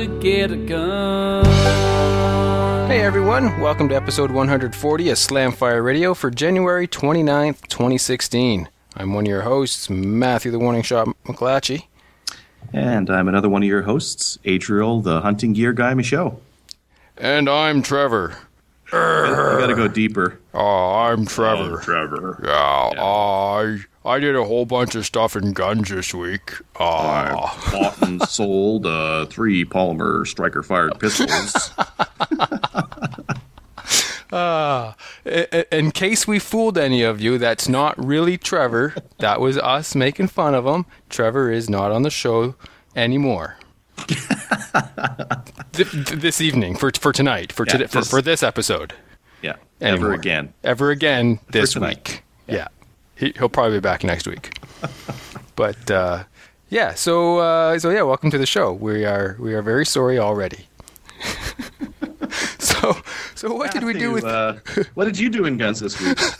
To get a gun. Hey everyone, welcome to episode 140 of Slamfire Radio for January 29th, 2016. I'm one of your hosts, Matthew the Warning Shot McClatchy. And I'm another one of your hosts, Adriel, the hunting gear guy, Michaud. And I'm Trevor. You gotta go deeper. Oh, I'm Trevor. Trevor. Yeah, I I did a whole bunch of stuff in guns this week. I Uh, bought and sold uh, three polymer striker fired pistols. uh, i- i- in case we fooled any of you, that's not really Trevor. That was us making fun of him. Trevor is not on the show anymore. Th- th- this evening for for tonight for Yeah, today, for, this- for this episode. yeah, Anymore. ever again. Ever again this tonight. week. Yeah. He, he'll probably be back next week. but uh, yeah, so uh, so yeah, welcome to the show. We are we are very sorry already. so so what did we do with uh, what did you do in guns this week?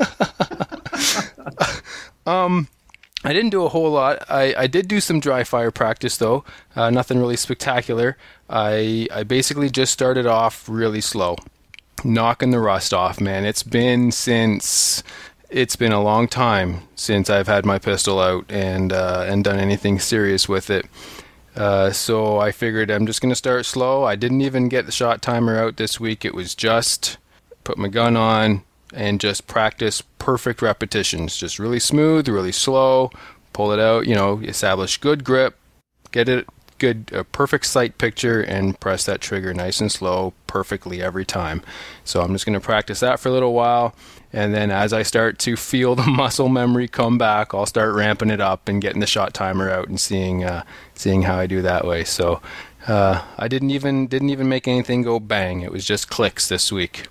I didn't do a whole lot. I, I did do some dry fire practice though. Uh, nothing really spectacular. I I basically just started off really slow, knocking the rust off. Man, it's been since it's been a long time since I've had my pistol out and uh, and done anything serious with it. Uh, so I figured I'm just gonna start slow. I didn't even get the shot timer out this week. It was just put my gun on and just practice perfect repetitions. Just really smooth, really slow. Pull it out. You know, establish good grip. Get it good, a perfect sight picture, and press that trigger nice and slow, perfectly every time. So I'm just gonna practice that for a little while. And then as I start to feel the muscle memory come back, I'll start ramping it up and getting the shot timer out and seeing uh, seeing how I do that way. So uh, I didn't even didn't even make anything go bang. It was just clicks this week.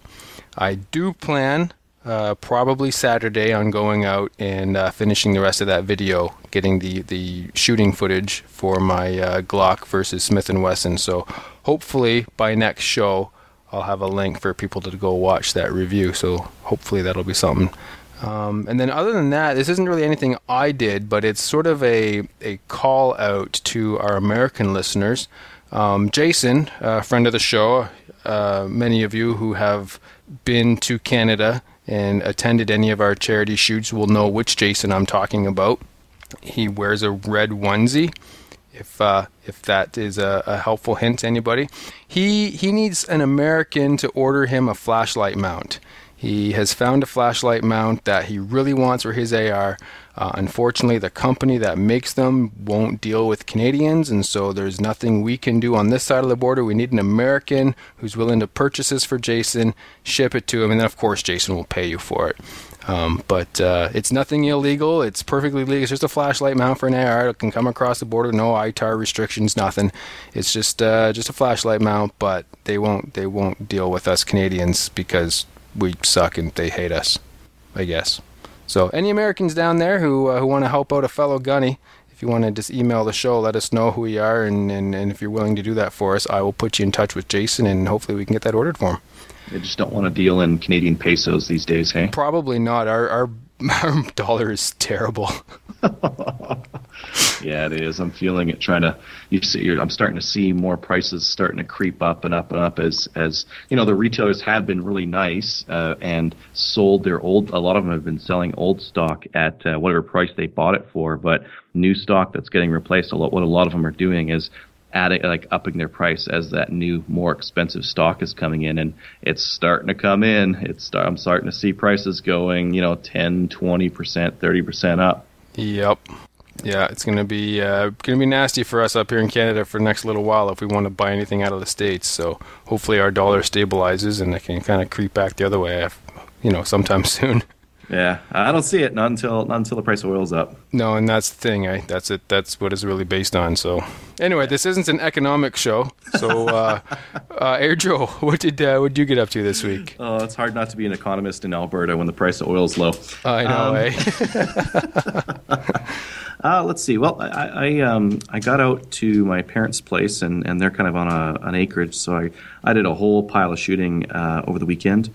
I do plan uh, probably Saturday on going out and uh, finishing the rest of that video, getting the, the shooting footage for my uh, Glock versus Smith and Wesson. So hopefully by next show I'll have a link for people to go watch that review. So hopefully that'll be something. Um, and then other than that, this isn't really anything I did, but it's sort of a, a call out to our American listeners. Um, Jason, a friend of the show, uh, many of you who have been to Canada and attended any of our charity shoots will know which Jason I'm talking about. He wears a red onesie. If uh, if that is a, a helpful hint to anybody, he he needs an American to order him a flashlight mount. He has found a flashlight mount that he really wants for his AR. Uh, unfortunately, the company that makes them won't deal with Canadians, and so there's nothing we can do on this side of the border. We need an American who's willing to purchase this for Jason, ship it to him, and then of course Jason will pay you for it. Um, but uh, it's nothing illegal. It's perfectly legal. It's just a flashlight mount for an AR. It can come across the border. No ITAR restrictions. Nothing. It's just uh, just a flashlight mount. But they won't they won't deal with us Canadians because we suck and they hate us. I guess. So any Americans down there who uh, who want to help out a fellow gunny, if you want to just email the show, let us know who you are, and, and, and if you're willing to do that for us, I will put you in touch with Jason, and hopefully we can get that ordered for him. They just don't want to deal in Canadian pesos these days, hey? Probably not. Our our, our dollar is terrible. Yeah, it is. I'm feeling it. Trying to, you see, you're, I'm starting to see more prices starting to creep up and up and up as as you know the retailers have been really nice uh, and sold their old. A lot of them have been selling old stock at uh, whatever price they bought it for, but new stock that's getting replaced. A lot. What a lot of them are doing is adding like upping their price as that new more expensive stock is coming in and it's starting to come in it's start, i'm starting to see prices going you know 10 20% 30% up Yep. Yeah, it's gonna be uh, gonna be nasty for us up here in Canada for the next little while if we want to buy anything out of the states. So hopefully our dollar stabilizes and it can kind of creep back the other way, you know, sometime soon. Yeah, I don't see it not until not until the price of oil's up. No, and that's the thing. I that's it. That's what it's really based on. So, anyway, this isn't an economic show. So, uh, uh, Air Joe, what did uh, what did you get up to this week? Oh, it's hard not to be an economist in Alberta when the price of oil's low. I know, Um, eh? Uh, let's see. Well, I I, um, I got out to my parents' place, and, and they're kind of on a, an acreage, so I, I did a whole pile of shooting uh, over the weekend.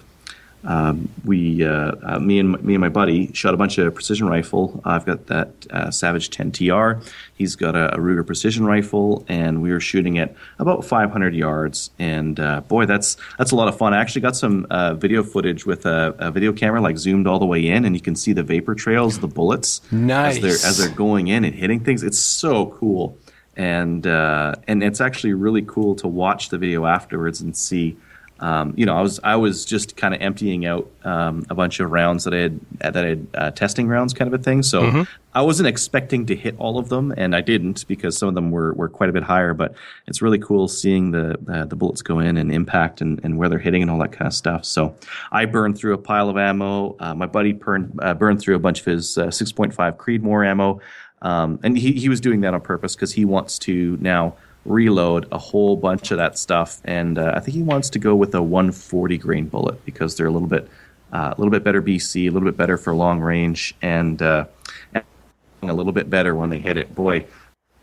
Um, we, uh, uh, me and me and my buddy, shot a bunch of precision rifle. I've got that uh, Savage 10 TR. He's got a, a Ruger precision rifle, and we were shooting at about 500 yards. And uh, boy, that's that's a lot of fun. I actually got some uh, video footage with a, a video camera, like zoomed all the way in, and you can see the vapor trails, the bullets, Nice. as they're as they're going in and hitting things. It's so cool, and uh, and it's actually really cool to watch the video afterwards and see. Um, you know, I was I was just kind of emptying out um, a bunch of rounds that I had that I had uh, testing rounds, kind of a thing. So I wasn't expecting to hit all of them, and I didn't because some of them were, were quite a bit higher. But it's really cool seeing the uh, the bullets go in and impact and, and where they're hitting and all that kind of stuff. So I burned through a pile of ammo. Uh, my buddy burned uh, burned through a bunch of his uh, 6.5 Creedmoor ammo, um, and he he was doing that on purpose because he wants to now reload a whole bunch of that stuff, and uh, I think he wants to go with a 140 grain bullet because they're a little bit uh, a little bit better BC, a little bit better for long range, and uh, a little bit better when they hit it. Boy,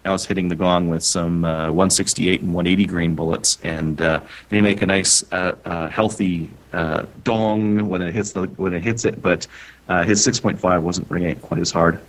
I was hitting the gong with some uh, 168 and 180 grain bullets, and uh, they make a nice, uh, healthy dong when it hits the when it hits it. But his 6.5 wasn't ringing quite as hard.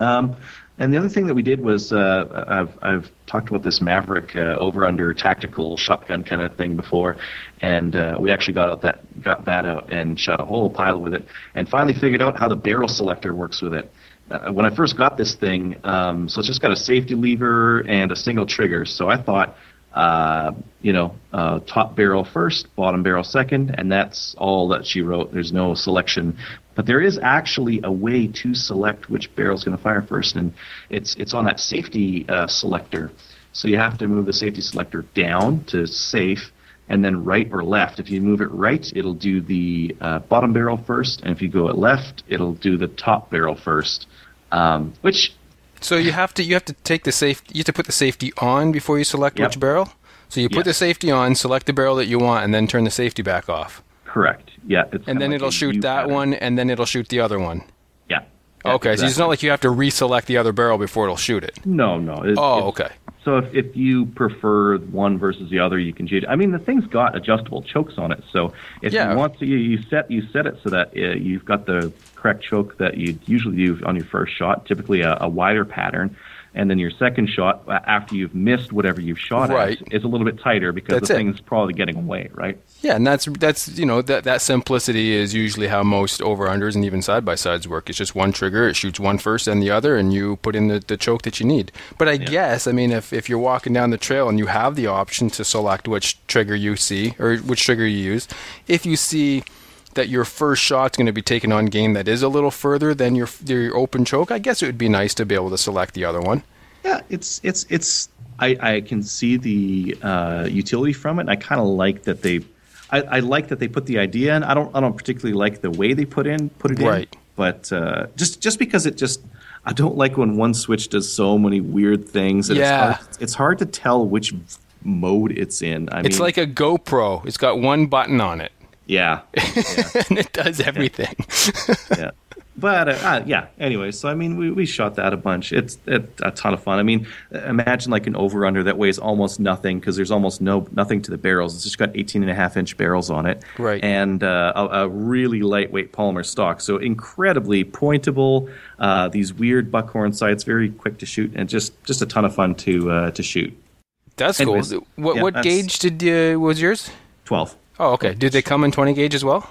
Um, and the other thing that we did was uh, I've, I've talked about this Maverick uh, over under tactical shotgun kind of thing before, and uh, we actually got out that got that out and shot a whole pile with it, and finally figured out how the barrel selector works with it. Uh, when I first got this thing, um, so it's just got a safety lever and a single trigger. So I thought, uh, you know, uh, top barrel first, bottom barrel second, and that's all that she wrote. There's no selection, but there is actually a way to select which barrel is going to fire first, and it's it's on that safety uh, selector. So you have to move the safety selector down to safe, and then right or left. If you move it right, it'll do the uh, bottom barrel first, and if you go it left, it'll do the top barrel first. Um, which So you have to you have to take the safe you have to put the safety on before you select Yep. which barrel. So you put the safety on, select the barrel that you want, and then turn the safety back off. Correct, yeah. It's And then like it'll shoot that pattern. one, and then it'll shoot the other one. Yeah. Yeah, Okay, so it's not like you have to reselect the other barrel before it'll shoot it. No, no. It- Oh, okay. So if, if you prefer one versus the other, you can change. I mean, the thing's got adjustable chokes on it, so if Yeah. you want to, you, you set you set it so that uh, you've got the correct choke that you usually do on your first shot, typically a, a wider pattern, and then your second shot after you've missed whatever you've shot Right. at is a little bit tighter because That's the it. thing's probably getting away, right? Yeah, and that's that's you know that that simplicity is usually how most over unders and even side by sides work. It's just one trigger, it shoots one first and the other, and you put in the, the choke that you need. But I guess I mean if if you're walking down the trail and you have the option to select which trigger you see or which trigger you use, if you see that your first shot's going to be taken on game that is a little further than your your open choke, I guess it would be nice to be able to select the other one. Yeah, it's it's it's. I, I can see the uh, utility from it. I kind of like that they. I, I like that they put the idea in. I don't. I don't particularly like the way they put in put it in. Right. But uh, just just because it just. I don't like when one switch does so many weird things. And Yeah. It's hard, it's hard to tell which mode it's in. I It's mean, like a GoPro. It's got one button on it, yeah, and it does everything. yeah. But uh, uh, yeah. Anyway, so I mean, we, we shot that a bunch. It's it, a ton of fun. I mean, imagine like an over under that weighs almost nothing because there's almost no nothing to the barrels. It's just got 18 and a half inch barrels on it, Right. And uh, a, a really lightweight polymer stock, so incredibly pointable. Uh, these weird buckhorn sights, very quick to shoot, and just just a ton of fun to uh, to shoot. That's Anyways, cool. What yeah, what that's- gauge did you was yours? 12. Oh, okay. Did they come in 20 gauge as well?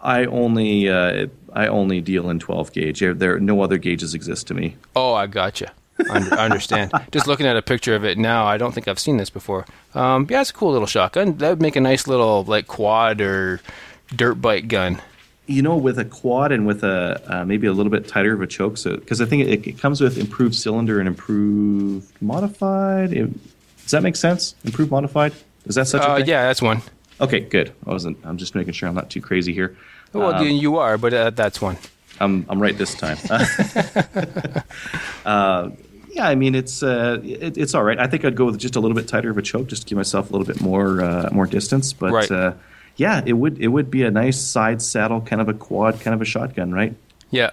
I only uh, I only deal in 12 gauge. There, there no other gauges exist to me. Oh, I gotcha. I understand. Just looking at a picture of it now, I don't think I've seen this before. Um, yeah, it's a cool little shotgun. That would make a nice little like quad or dirt bike gun. you know, with a quad and with a uh, maybe a little bit tighter of a choke, so because I think it, it comes with improved cylinder and improved modified. It- does that make sense? Improved modified? Is that such a Uh, thing? yeah, that's one. Okay, good. I wasn't. I'm just making sure I'm not too crazy here. Well, Um, you are, but uh, that's one. I'm I'm right this time. uh, yeah, I mean it's uh, it, it's all right. I think I'd go with just a little bit tighter of a choke, just to give myself a little bit more uh, more distance. But Right. uh, yeah, it would it would be a nice side saddle, kind of a quad, kind of a shotgun, right? Yeah.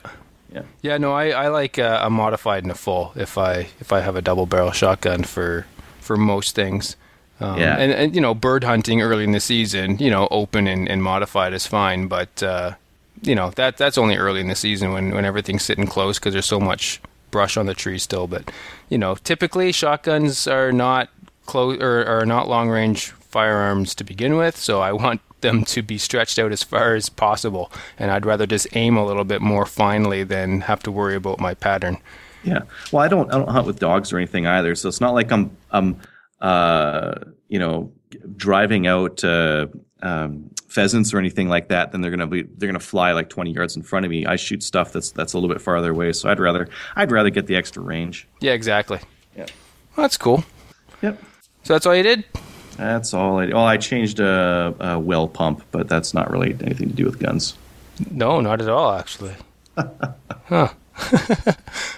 Yeah. Yeah, no, I, I like uh, a modified and a full if I if I have a double barrel shotgun for for most things. Um, Yeah. and, and you know, bird hunting early in the season, you know, open and, and modified is fine, but uh, you know that that's only early in the season when when everything's sitting close because there's so much brush on the tree still. But you know, typically shotguns are not close or are not long range firearms to begin with, so I want them to be stretched out as far as possible, and I'd rather just aim a little bit more finely than have to worry about my pattern. Yeah. Well, I don't I don't hunt with dogs or anything either, so it's not like I'm I'm uh, you know driving out uh, um, pheasants or anything like that. Then they're gonna be they're gonna fly like 20 yards in front of me. I shoot stuff that's that's a little bit farther away, so I'd rather I'd rather get the extra range. Yeah, exactly. Yeah. Well, that's cool. Yep. So that's all you did? That's all. I, oh, I changed a, a well pump, but that's not really anything to do with guns. No, not at all, actually. huh.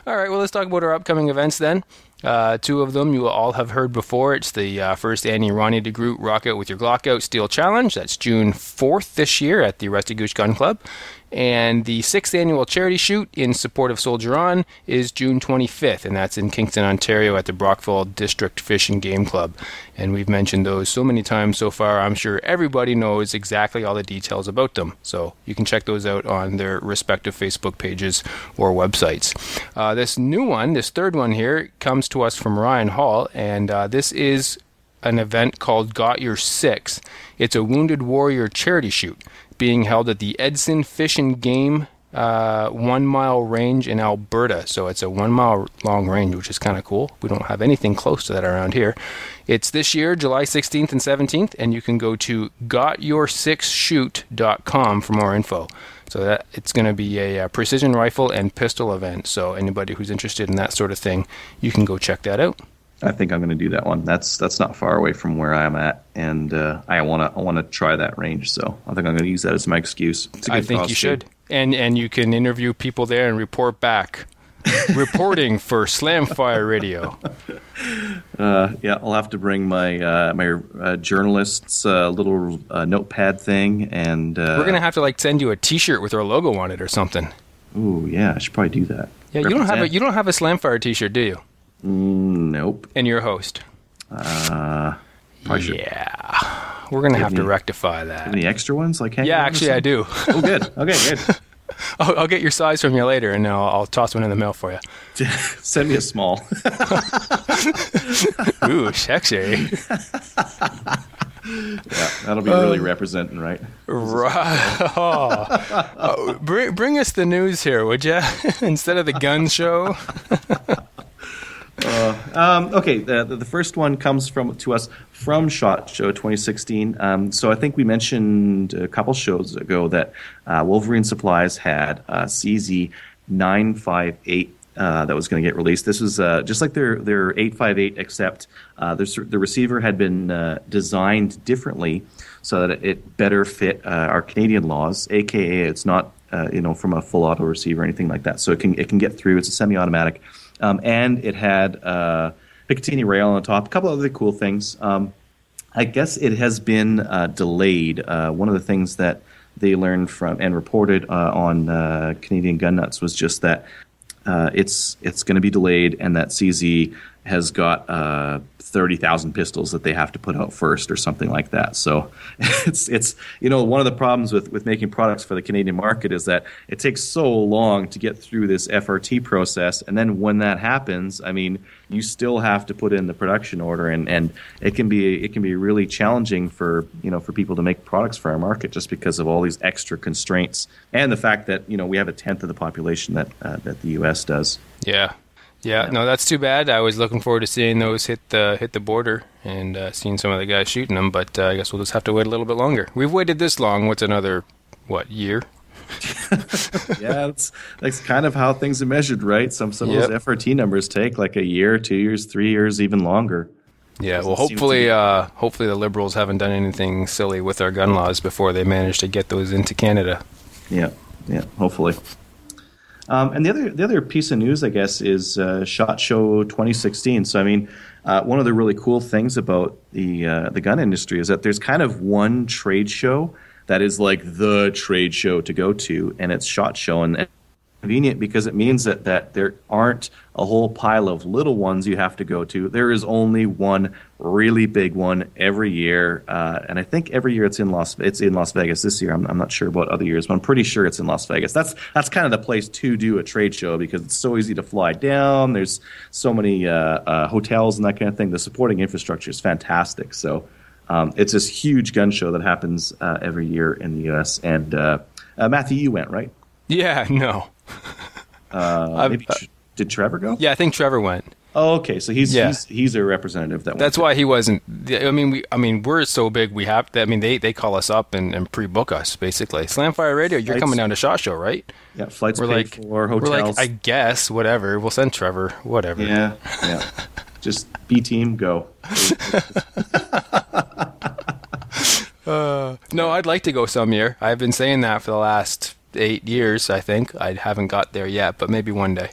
all right, well, let's talk about our upcoming events then. Uh, two of them you all have heard before. It's the uh, first Annie Ronnie DeGroot Rock Out with Your Glock Out Steel Challenge. That's June 4th this year at the Rusty Goose Gun Club. And the sixth annual charity shoot in support of Soldier On is June 25th, and that's in Kingston, Ontario at the Brockville District Fish and Game Club. And we've mentioned those so many times so far, I'm sure everybody knows exactly all the details about them. So you can check those out on their respective Facebook pages or websites. Uh, this new one, this third one here, comes to us from Ryan Hall, and uh, this is an event called Got Your Six. It's a Wounded Warrior charity shoot being held at the Edson Fish and Game uh, one mile range in Alberta. So it's a one mile long range, which is kind of cool. We don't have anything close to that around here. It's this year, July 16th and 17th, and you can go to gotyoursixshoot.com for more info. So that it's going to be a, uh precision rifle and pistol event. So anybody who's interested in that sort of thing, you can go check that out. I think I'm going to do that one. That's that's not far away from where I'm at, and uh, I want to I want to try that range. So I think I'm going to use that as my excuse. I think you too. should. And and you can interview people there and report back. Reporting for Slamfire Radio. Uh, yeah, I'll have to bring my uh, my uh, journalist's uh, little uh, notepad thing, and uh, We're gonna have to like send you a T-shirt with our logo on it or something. Ooh, yeah, I should probably do that. Yeah, you don't have a you don't have a Slamfire T-shirt, do you? Nope. And you're host. Uh. Yeah, we're gonna have to rectify that. Any extra ones like Yeah, actually, I do. Oh, good. Okay, good. I'll, I'll get your size from you later, and I'll, I'll toss one in the mail for you. Send me a small. Ooh, sexy. yeah, that'll be really representing, right? Right. Oh. Oh, bring, bring us the news here, would you? Instead of the gun show. Um, okay, the, the first one comes from to us from Shot Show 2016. Um, so I think we mentioned a couple shows ago that uh, Wolverine Supplies had uh, CZ 958 uh, that was going to get released. This was uh, just like their their 858, except uh, the, the receiver had been uh, designed differently so that it better fit uh, our Canadian laws. AKA, it's not uh, you know from a full auto receiver or anything like that. So it can it can get through. It's a semi-automatic, um, and it had uh, Picatinny rail on top. A couple other cool things. Um, I guess it has been uh, delayed. Uh, one of the things that they learned from and reported uh, on uh, Canadian Gun Nuts was just that it's it's going to be delayed, and that CZ has got uh, thirty thousand pistols that they have to put out first, or something like that. So it's it's you know one of the problems with with making products for the Canadian market is that it takes so long to get through this FRT process, and then when that happens, I mean, you still have to put in the production order, and and it can be it can be really challenging for you know for people to make products for our market just because of all these extra constraints and the fact that you know we have a tenth of the population that uh, that the U.S. does. Yeah. Yeah, no, that's too bad. I was looking forward to seeing those hit the hit the border and uh, seeing some of the guys shooting them, but uh, I guess we'll just have to wait a little bit longer. We've waited this long. What's another what year? yeah, that's that's kind of how things are measured, right? Some some Yep. of those FRT numbers take like a year, two years, three years, even longer. Yeah, well, hopefully, be- uh, hopefully the liberals haven't done anything silly with our gun laws before they manage to get those into Canada. Yeah, yeah, hopefully. Um, and the other the other piece of news, I guess, is uh, Shot Show 2016. So I mean, uh, one of the really cool things about the uh, the gun industry is that there's kind of one trade show that is like the trade show to go to, and it's Shot Show, and, convenient because it means that, that there aren't a whole pile of little ones you have to go to. There is only one really big one every year, uh, and I think every year it's in Las it's in Las Vegas. This year, I'm, I'm not sure about other years, but I'm pretty sure it's in Las Vegas. That's that's kind of the place to do a trade show because it's so easy to fly down. There's so many uh, uh, hotels and that kind of thing. The supporting infrastructure is fantastic. So. Um, it's this huge gun show that happens uh, every year in the U.S. And uh, uh, Matthew, you went right? Yeah, no. Uh, maybe did Trevor go? Yeah, I think Trevor went. Oh, okay. So he's Yeah. he's he's a representative that. That's went. why he wasn't. I mean, we. I mean, we're so big. We have. I mean, they they call us up and, and pre-book us basically. Slamfire Radio. You're Flights. coming down to Shot Show, right? Yeah, flights We're paid like for, hotels. We're like, I guess whatever. We'll send Trevor. Whatever. yeah, yeah. Just B team go. No, I'd like to go some year. I've been saying that for the last eight years. I think I haven't got there yet, but maybe one day.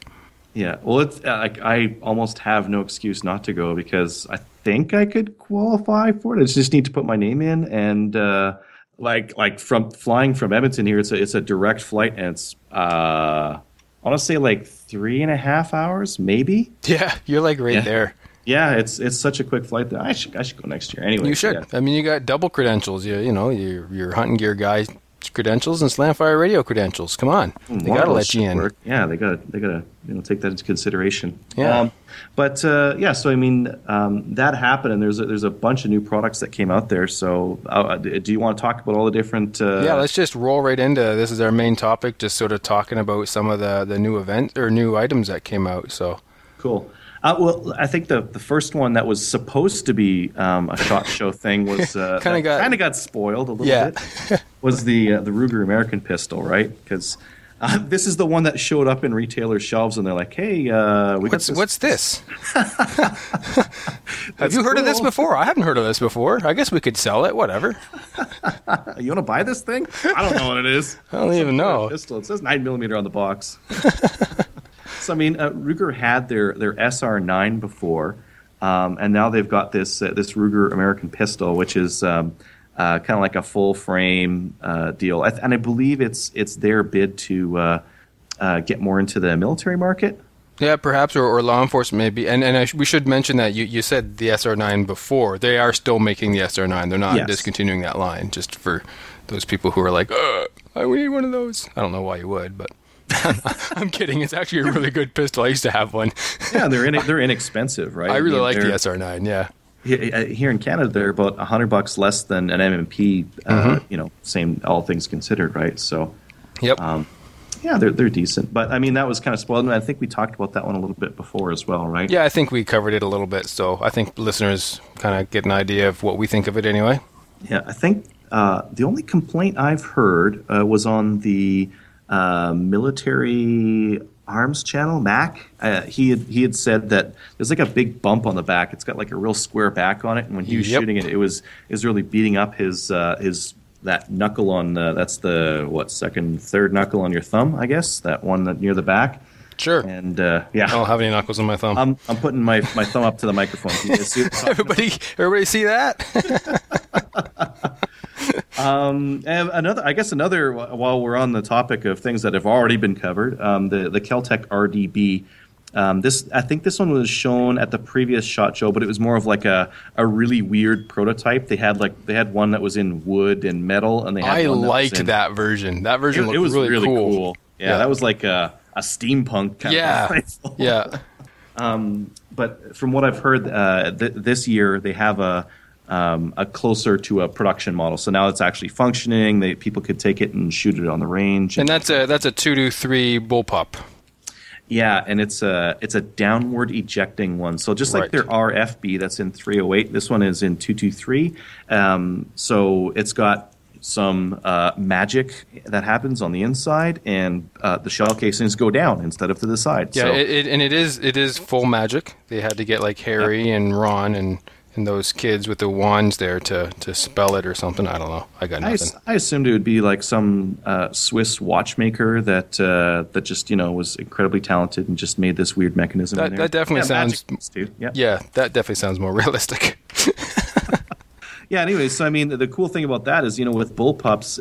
Yeah. Well, it's uh, like I almost have no excuse not to go because I think I could qualify for it. I just need to put my name in and. Uh, like like from flying from Edmonton here, it's a it's a direct flight and it's uh I want to say like three and a half hours, maybe. Yeah, you're like right Yeah. there. Yeah, it's it's such a quick flight that I should I should go next year. Anyway, You should. Yeah. I mean, you got double credentials. You know, you're your your hunting gear guy credentials and Slamfire Radio credentials. Come on, they gotta let you in. work. Yeah, they got to they got to you know take that into consideration. Yeah. Um, but uh, yeah, so I mean um, that happened, and there's a, there's a bunch of new products that came out there. So uh, do you want to talk about all the different? Uh, Yeah, let's just roll right into this. Is our main topic, just sort of talking about some of the the new event or new items that came out. So Cool. Uh, well, I think the, the first one that was supposed to be um, a shot show thing was uh, Kinda got- kind of got spoiled a little Yeah. bit. Was the uh, the Ruger American pistol right? Because uh, this is the one that showed up in retailers' shelves, and they're like, "Hey, uh, we what's got this." what's this? Have you heard of this before? I haven't heard of this before. I guess we could sell it. Whatever. You want to buy this thing? I don't know what it is. I don't even know. Pistol. It says nine millimeter on the box. So I mean, uh, Ruger had their their SR9 before, um, and now they've got this uh, this Ruger American pistol, which is um, uh, kind of like a full frame uh, deal, I th- and I believe it's it's their bid to uh, uh, get more into the military market. Yeah, perhaps, or, or law enforcement maybe. And and I sh- we should mention that you, you said the SR9 before. They are still making the SR9. They're not Yes. discontinuing that line. Just for those people who are like, uh, I we need one of those. I don't know why you would, but I'm kidding. It's actually a really good pistol. I used to have one. Yeah, they're in, they're inexpensive, right? I really mean, like the they're- SR9. Yeah. Uh, Here in Canada, they're about hundred bucks less than an M&P. Uh, Mm-hmm. You know, same all things considered, right? So, Yep. Um, yeah, they're they're decent. But I mean, that was kind of spoiled, and I think we talked about that one a little bit before as well, right? yeah, I think we covered it a little bit, so I think listeners kind of get an idea of what we think of it anyway. Yeah, I think uh, the only complaint I've heard uh, was on the uh, military arms channel, Mac. Uh, he had he had said that there's like a big bump on the back. It's got like a real square back on it, and when he was Yep. shooting it, it was is really beating up his uh, his that knuckle on uh, that's the what second third knuckle on your thumb, I guess that one that near the back. Sure. And uh, yeah, I don't have any knuckles on my thumb. I'm I'm putting my, my thumb up to the microphone. Can you guys see what I'm talking everybody, everybody see that? And another, I guess, another. While we're on the topic of things that have already been covered, um, the the Keltec RDB. Um, this, I think, this one was shown at the previous shot show, but it was more of like a, a really weird prototype. They had like they had one that was in wood and metal, and they had I one that liked in- that version. That version It, looked it was really, really, cool. cool. Yeah, that was like a, a steampunk kind Yeah. of rifle. Yeah. but from what I've heard, uh, th- this year they have a um, a closer to a production model. So now it's actually functioning. They people could take it and shoot it on the range. And that's a that's a two to three bullpup. yeah, and it's a it's a downward ejecting one. So just like Right. their RFB that's in 308, this one is in 223. Um, so it's got some uh, magic that happens on the inside, and uh, the shell casings go down instead of to the side. Yeah, so, it, it, and it is it is full magic. They had to get like Harry and Ron and and those kids with the wands there to, to spell it or something. I don't know. I got nothing. as- I assumed it would be like some uh, Swiss watchmaker that uh, that just you know was incredibly talented and just made this weird mechanism. That- in there. that definitely yeah, sounds- magic. Yeah. yeah, that definitely sounds more realistic. Yeah. Anyway, so I mean, the cool thing about that is, you know, with bullpups,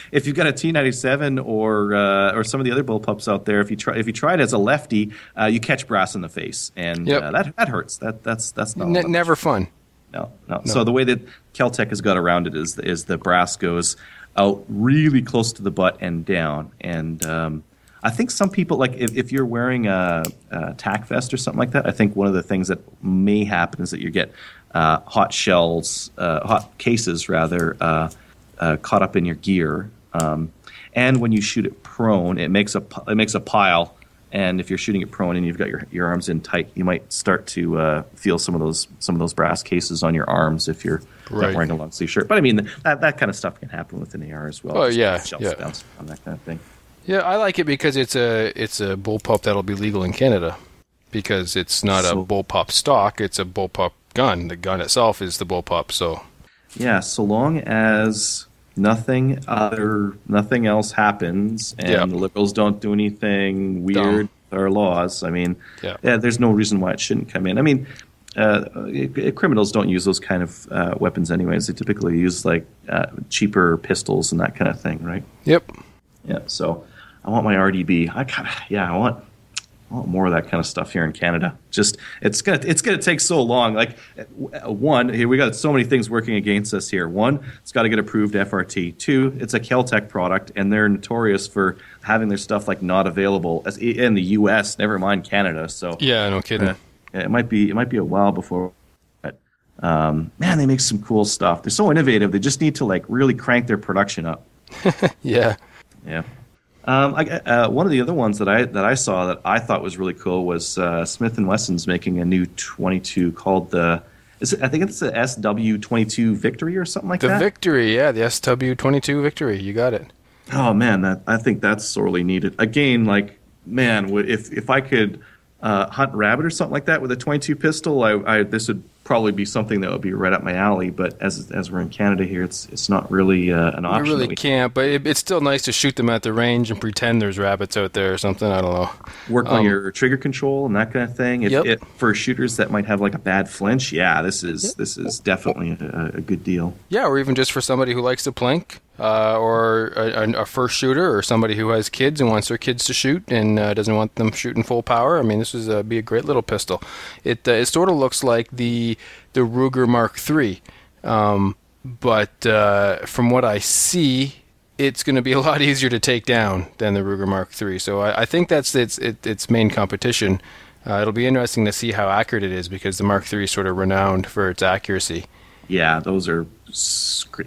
if you've got a T97 or uh, or some of the other bullpups out there, if you try if you try it as a lefty, uh, you catch brass in the face, and Yep. uh, that that hurts. That that's that's not all Ne- that much never fun. No, no, So the way that Keltec has got around it is is the brass goes out really close to the butt and down, and um, I think some people like if, if you're wearing a, a tack vest or something like that. I think one of the things that may happen is that you get uh, hot shells, uh, hot cases rather, uh, uh, caught up in your gear, um, and when you shoot it prone, it makes a it makes a pile. And if you're shooting it prone and you've got your, your arms in tight, you might start to uh, feel some of those some of those brass cases on your arms if you're Right. wearing a long sleeve shirt. But I mean that, that kind of stuff can happen with an AR as well. Oh, Just yeah, yeah. bounce on that kind of thing. Yeah, I like it because it's a it's a bullpup that'll be legal in Canada because it's not So- a bullpup stock; it's a bullpup gun. The gun itself is the bullpup. So Yeah, so long as nothing other nothing else happens and Yeah. the liberals don't do anything weird Dumb. with our laws, I mean, Yeah. there's no reason why it shouldn't come in. I mean, uh, uh, criminals don't use those kind of uh, weapons anyways. They typically use like uh, cheaper pistols and that kind of thing, right? yep, Yeah. So I want my RDB. I kind of yeah, I want. Want more of that kind of stuff here in Canada. Just it's gonna it's gonna take so long. Like one, here we got so many things working against us here. One, it's got to get approved FRT. Two, it's a Keltec product, and they're notorious for having their stuff like not available as in the U.S. Never mind Canada. So yeah, no kidding. uh, it might be it might be a while before. But um, man, they make some cool stuff. They're so innovative. They just need to like really crank their production up. Yeah, Yeah. Um, I, uh, one of the other ones that I that I saw that I thought was really cool was uh, Smith and Wesson's making a new 22 called the. Is it, I think it's the SW22 Victory or something like the that. The Victory. Yeah, the SW twenty two victory. You got it. Oh man, that I think that's sorely needed. Again, like man, if if I could uh, hunt rabbit or something like that with a 22 pistol, I, I this would probably be something that would be right up my alley. But as as we're in Canada here, it's it's not really uh, an option. that really can't, but it, it's still nice to shoot them at the range and pretend there's rabbits out there or something. I don't know. work on Um, your trigger control and that kind of thing. If, Yep. for shooters that might have like a bad flinch, yeah, this is this is definitely a, a good deal. Yeah, or even just for somebody who likes to plink, uh, or a, a, first shooter, or somebody who has kids and wants their kids to shoot and uh, doesn't want them shooting full power. I mean, this would uh, be a great little pistol. It uh, it sort of looks like the the Ruger Mark III, um, but uh, from what I see. It's going to be a lot easier to take down than the Ruger Mark III, so I, I think that's its it, its main competition. It'll be interesting to see how accurate it is because the Mark III is sort of renowned for its accuracy. Yeah, those are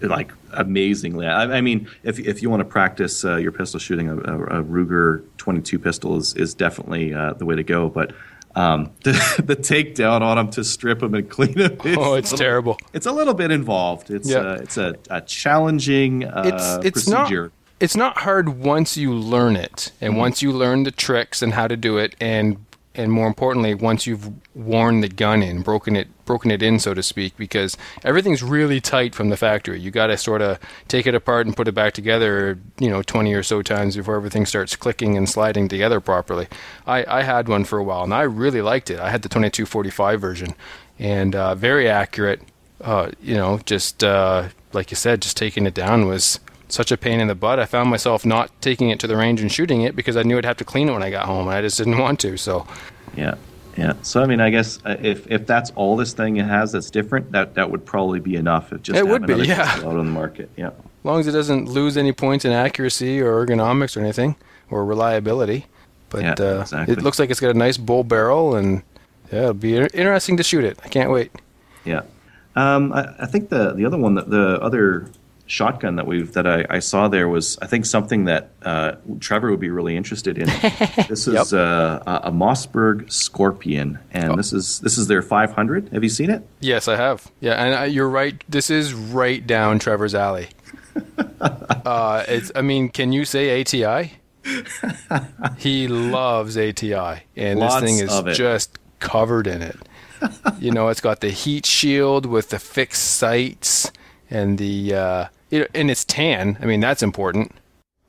like amazingly. I, I mean, if if you want to practice uh, your pistol shooting, a, a, Ruger 22 pistol is is definitely uh, the way to go. But um, the, the takedown on them to strip them and clean them. Oh, it's little- terrible. It's a little bit involved. It's Yeah. uh, it's a, a challenging uh, it's it's procedure. not it's not hard once you learn it and Mm-hmm. once you learn the tricks and how to do it and and more importantly once you've worn the gun in broken it broken it in so to speak because everything's really tight from the factory. You got to sort of take it apart and put it back together you know 20 or so times before everything starts clicking and sliding together properly. I i had one for a while and i really liked it. I had the 2245 version and uh, very accurate. Uh, you know, just uh, like you said, just taking it down was such a pain in the butt. I found myself not taking it to the range and shooting it because I knew I'd have to clean it when I got home, and I just didn't want to. So, Yeah, yeah. So I mean, I guess uh, if if that's all this thing it has that's different, that that would probably be enough. If just It would be, yeah. out on the market. Yeah, as long as it doesn't lose any points in accuracy or ergonomics or anything or reliability, but Yeah, uh, exactly. it looks like it's got a nice bull barrel, and yeah, it'll be interesting to shoot it. I can't wait. yeah. Um, I, I think the the other one that the other shotgun that we've that I, I saw there was I think something that uh, Trevor would be really interested in. this is uh, a, a Mossberg Scorpion, and Oh. this is this is their 500. Have you seen it? Yes, I have. Yeah, and uh, you're right. This is right down Trevor's alley. uh, it's. I mean, can you say ATI? he loves ATI, and Lots this thing is just covered in it. you know, it's got the heat shield with the fixed sights and the uh, you know, and it's tan. I mean, that's important.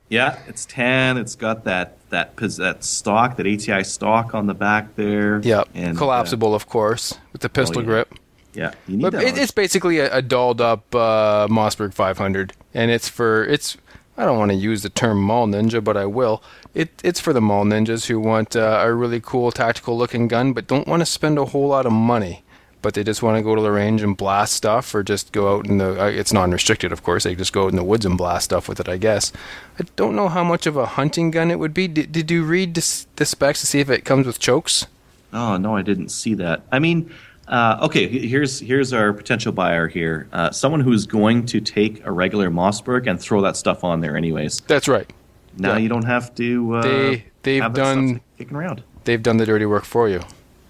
Yeah, it's tan. It's got that that that stock, that ATI stock on the back there. Yep, and uh, collapsible, of course, with the pistol yeah. grip. yeah, you need But it, it's basically a, a dolled up uh, Mossberg 500, and it's for it's. I don't want to use the term mall ninja, but I will. It it's for the mall ninjas who want uh, a really cool tactical looking gun, but don't want to spend a whole lot of money. But they just want to go to the range and blast stuff, or just go out in the. Uh, it's non-restricted, of course. They just go out in the woods and blast stuff with it. I guess. I don't know how much of a hunting gun it would be. Did, did you read the, the specs to see if it comes with chokes? Oh no, I didn't see that. I mean, uh, okay, here's here's our potential buyer here. Uh, someone who's going to take a regular Mossberg and throw that stuff on there, anyways. That's right. Now Yeah. you don't have to. Uh, They- they've done- kicking around. They've done the dirty work for you.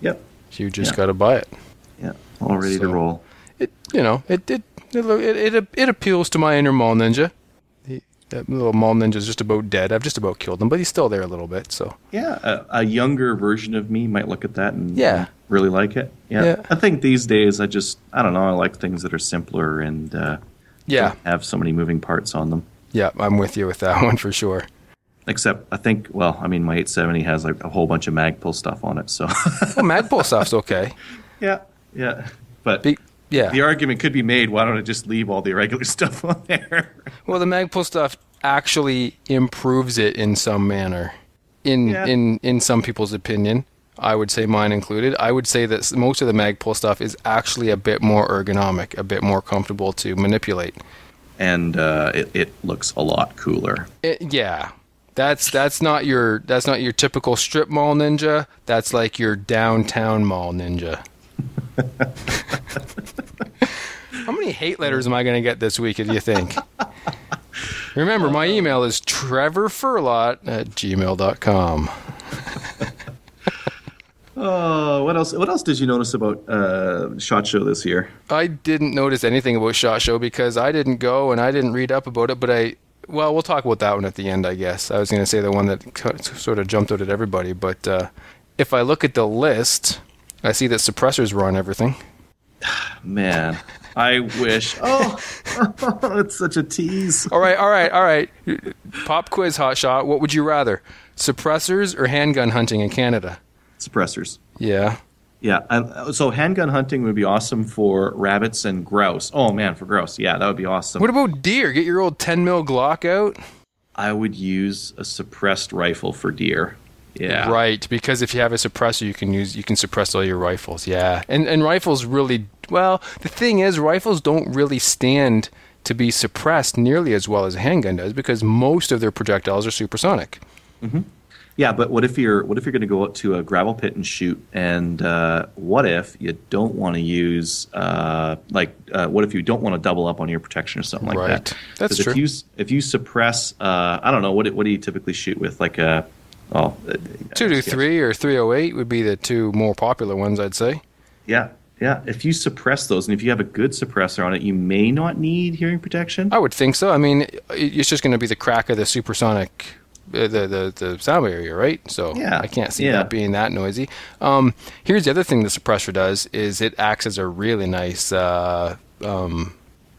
Yep. You just Yeah. got to buy it. Yeah. All ready to roll. it you know it it it it, it, it appeals to my inner mall ninja. He, that little mall ninja's just about dead. I've just about killed him, but he's still there a little bit. So Yeah, a, a younger version of me might look at that and Yeah. really like it. Yeah. Yeah. I think these days I just I don't know I like things that are simpler and uh, yeah, don't have so many moving parts on them. yeah, I'm with you with that one for sure. Except I think well I mean my 870 has like a whole bunch of Magpul stuff on it so Well, Magpul stuff's okay. yeah yeah but Be, yeah. the argument could be made why don't I just leave all the irregular stuff on there? Well, the Magpul stuff actually improves it in some manner. In Yeah. in in some people's opinion, I would say mine included. I would say that most of the Magpul stuff is actually a bit more ergonomic, a bit more comfortable to manipulate. and uh, it, it looks a lot cooler. It, yeah, that's that's not your that's not your typical strip mall ninja. That's like your downtown mall ninja. How many hate letters am I going to get this week? Do you think? Remember, my email is trevorfurlot at gmail.com. Oh, what else? What else did you notice about uh, Shot Show this year? I didn't notice anything about Shot Show because I didn't go and I didn't read up about it, but I. Well, we'll talk about that one at the end, I guess. I was going to say the one that sort of jumped out at everybody, but uh, if I look at the list, I see that suppressors were on everything. Man, I wish. Oh, it's such a tease. All right, all right, all right. Pop quiz, hot shot. What would you rather, suppressors or handgun hunting in Canada? Suppressors. Yeah. Yeah. And, so handgun hunting would be awesome for rabbits and grouse. Oh man, for grouse. Yeah, that would be awesome. What about deer? Get your old 10 mil Glock out. I would use a suppressed rifle for deer. Yeah. Right, because if you have a suppressor, you can use you can suppress all your rifles. Yeah, and and rifles really well. The thing is, rifles don't really stand to be suppressed nearly as well as a handgun does because most of their projectiles are supersonic. Yeah, but what if you're what if you're going to go out to a gravel pit and shoot? And uh, what if you don't want to use uh, like uh, what if you don't want to double up on your protection or something like Right. that? That's true. If you if you suppress, uh, I don't know what what do you typically shoot with? Like a oh, Two yes. three or three oh eight would be the two more popular ones, I'd say. Yeah, yeah. If you suppress those, and if you have a good suppressor on it, you may not need hearing protection. I would think so. I mean, it's just going to be the crack of the supersonic, uh, the the the sound barrier, right? So Yeah, I can't see yeah. that being that noisy. Um, here's the other thing the suppressor does is it acts as a really nice uh, um,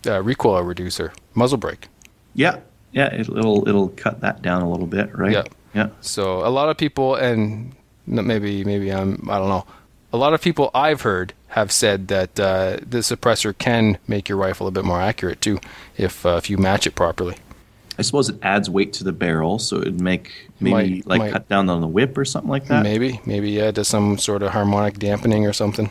uh, recoil reducer, muzzle brake. Yeah, yeah. It, it'll it'll cut that down a little bit, right? Yeah. Yeah. So a lot of people, and maybe maybe I'm I don't know. A lot of people I've heard have said that uh, the suppressor can make your rifle a bit more accurate too, if uh, if you match it properly. I suppose it adds weight to the barrel, so it'd make maybe Might- like might. cut down on the whip or something like that. Maybe maybe yeah, does some sort of harmonic dampening or something.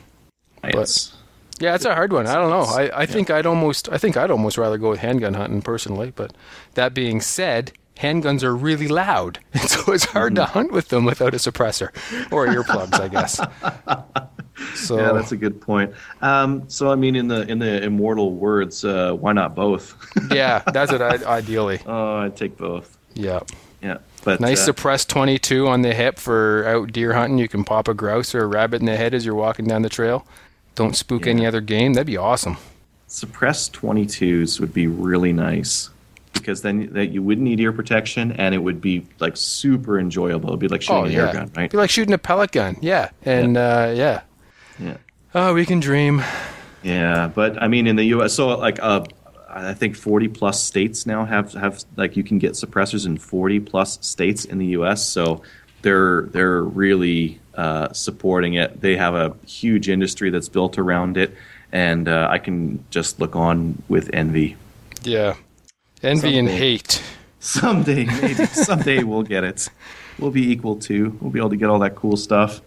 It's- Yeah, it's a hard one. I don't know. I, I think I'd almost I think I'd almost rather go with handgun hunting personally. But that being said, handguns are really loud, and so it's hard Mm-hmm. to hunt with them without a suppressor or earplugs, I guess. So yeah, that's a good point. Um, so I mean, in the in the immortal words, uh, why not both? yeah, that's it. I ideally. oh, I'd take both. Yeah, Yeah, but nice uh, suppressed 22 on the hip for out deer hunting. You can pop a grouse or a rabbit in the head as you're walking down the trail. Don't spook any other game. That'd be awesome. suppressed 22s would be really nice because then that you wouldn't need ear protection and it would be like super enjoyable. It'd be like shooting Oh an yeah, air gun, right? Be like shooting a pellet gun. Yeah, and yeah. Uh, yeah. Yeah. Oh, we can dream. Yeah, but I mean, in the U.S., so like, uh, I think 40 plus states now have have like you can get suppressors in 40 plus states in the U.S. So they're they're really uh, supporting it. They have a huge industry that's built around it, and uh, I can just look on with envy. Yeah. Envy and hate. Someday, maybe someday we'll get it. We'll be equal to. We'll be able to get all that cool stuff.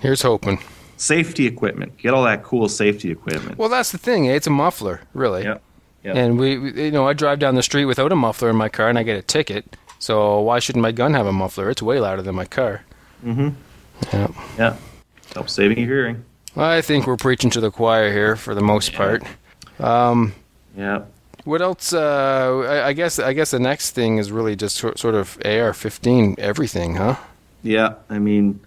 Here's hoping. Safety equipment. Get all that cool safety equipment. Well, that's the thing. eh? It's a muffler, really. Yep. Yep. And we, we- you know, I drive down the street without a muffler in my car, and I get a ticket. So why shouldn't my gun have a muffler? It's way louder than my car. Mm-hmm. Yeah. yeah. Help saving your hearing. I think we're preaching to the choir here for the most part. Yeah. What else? Uh, I, I guess. I guess the next thing is really just sor- sort of AR-15 everything, huh? Yeah, I mean,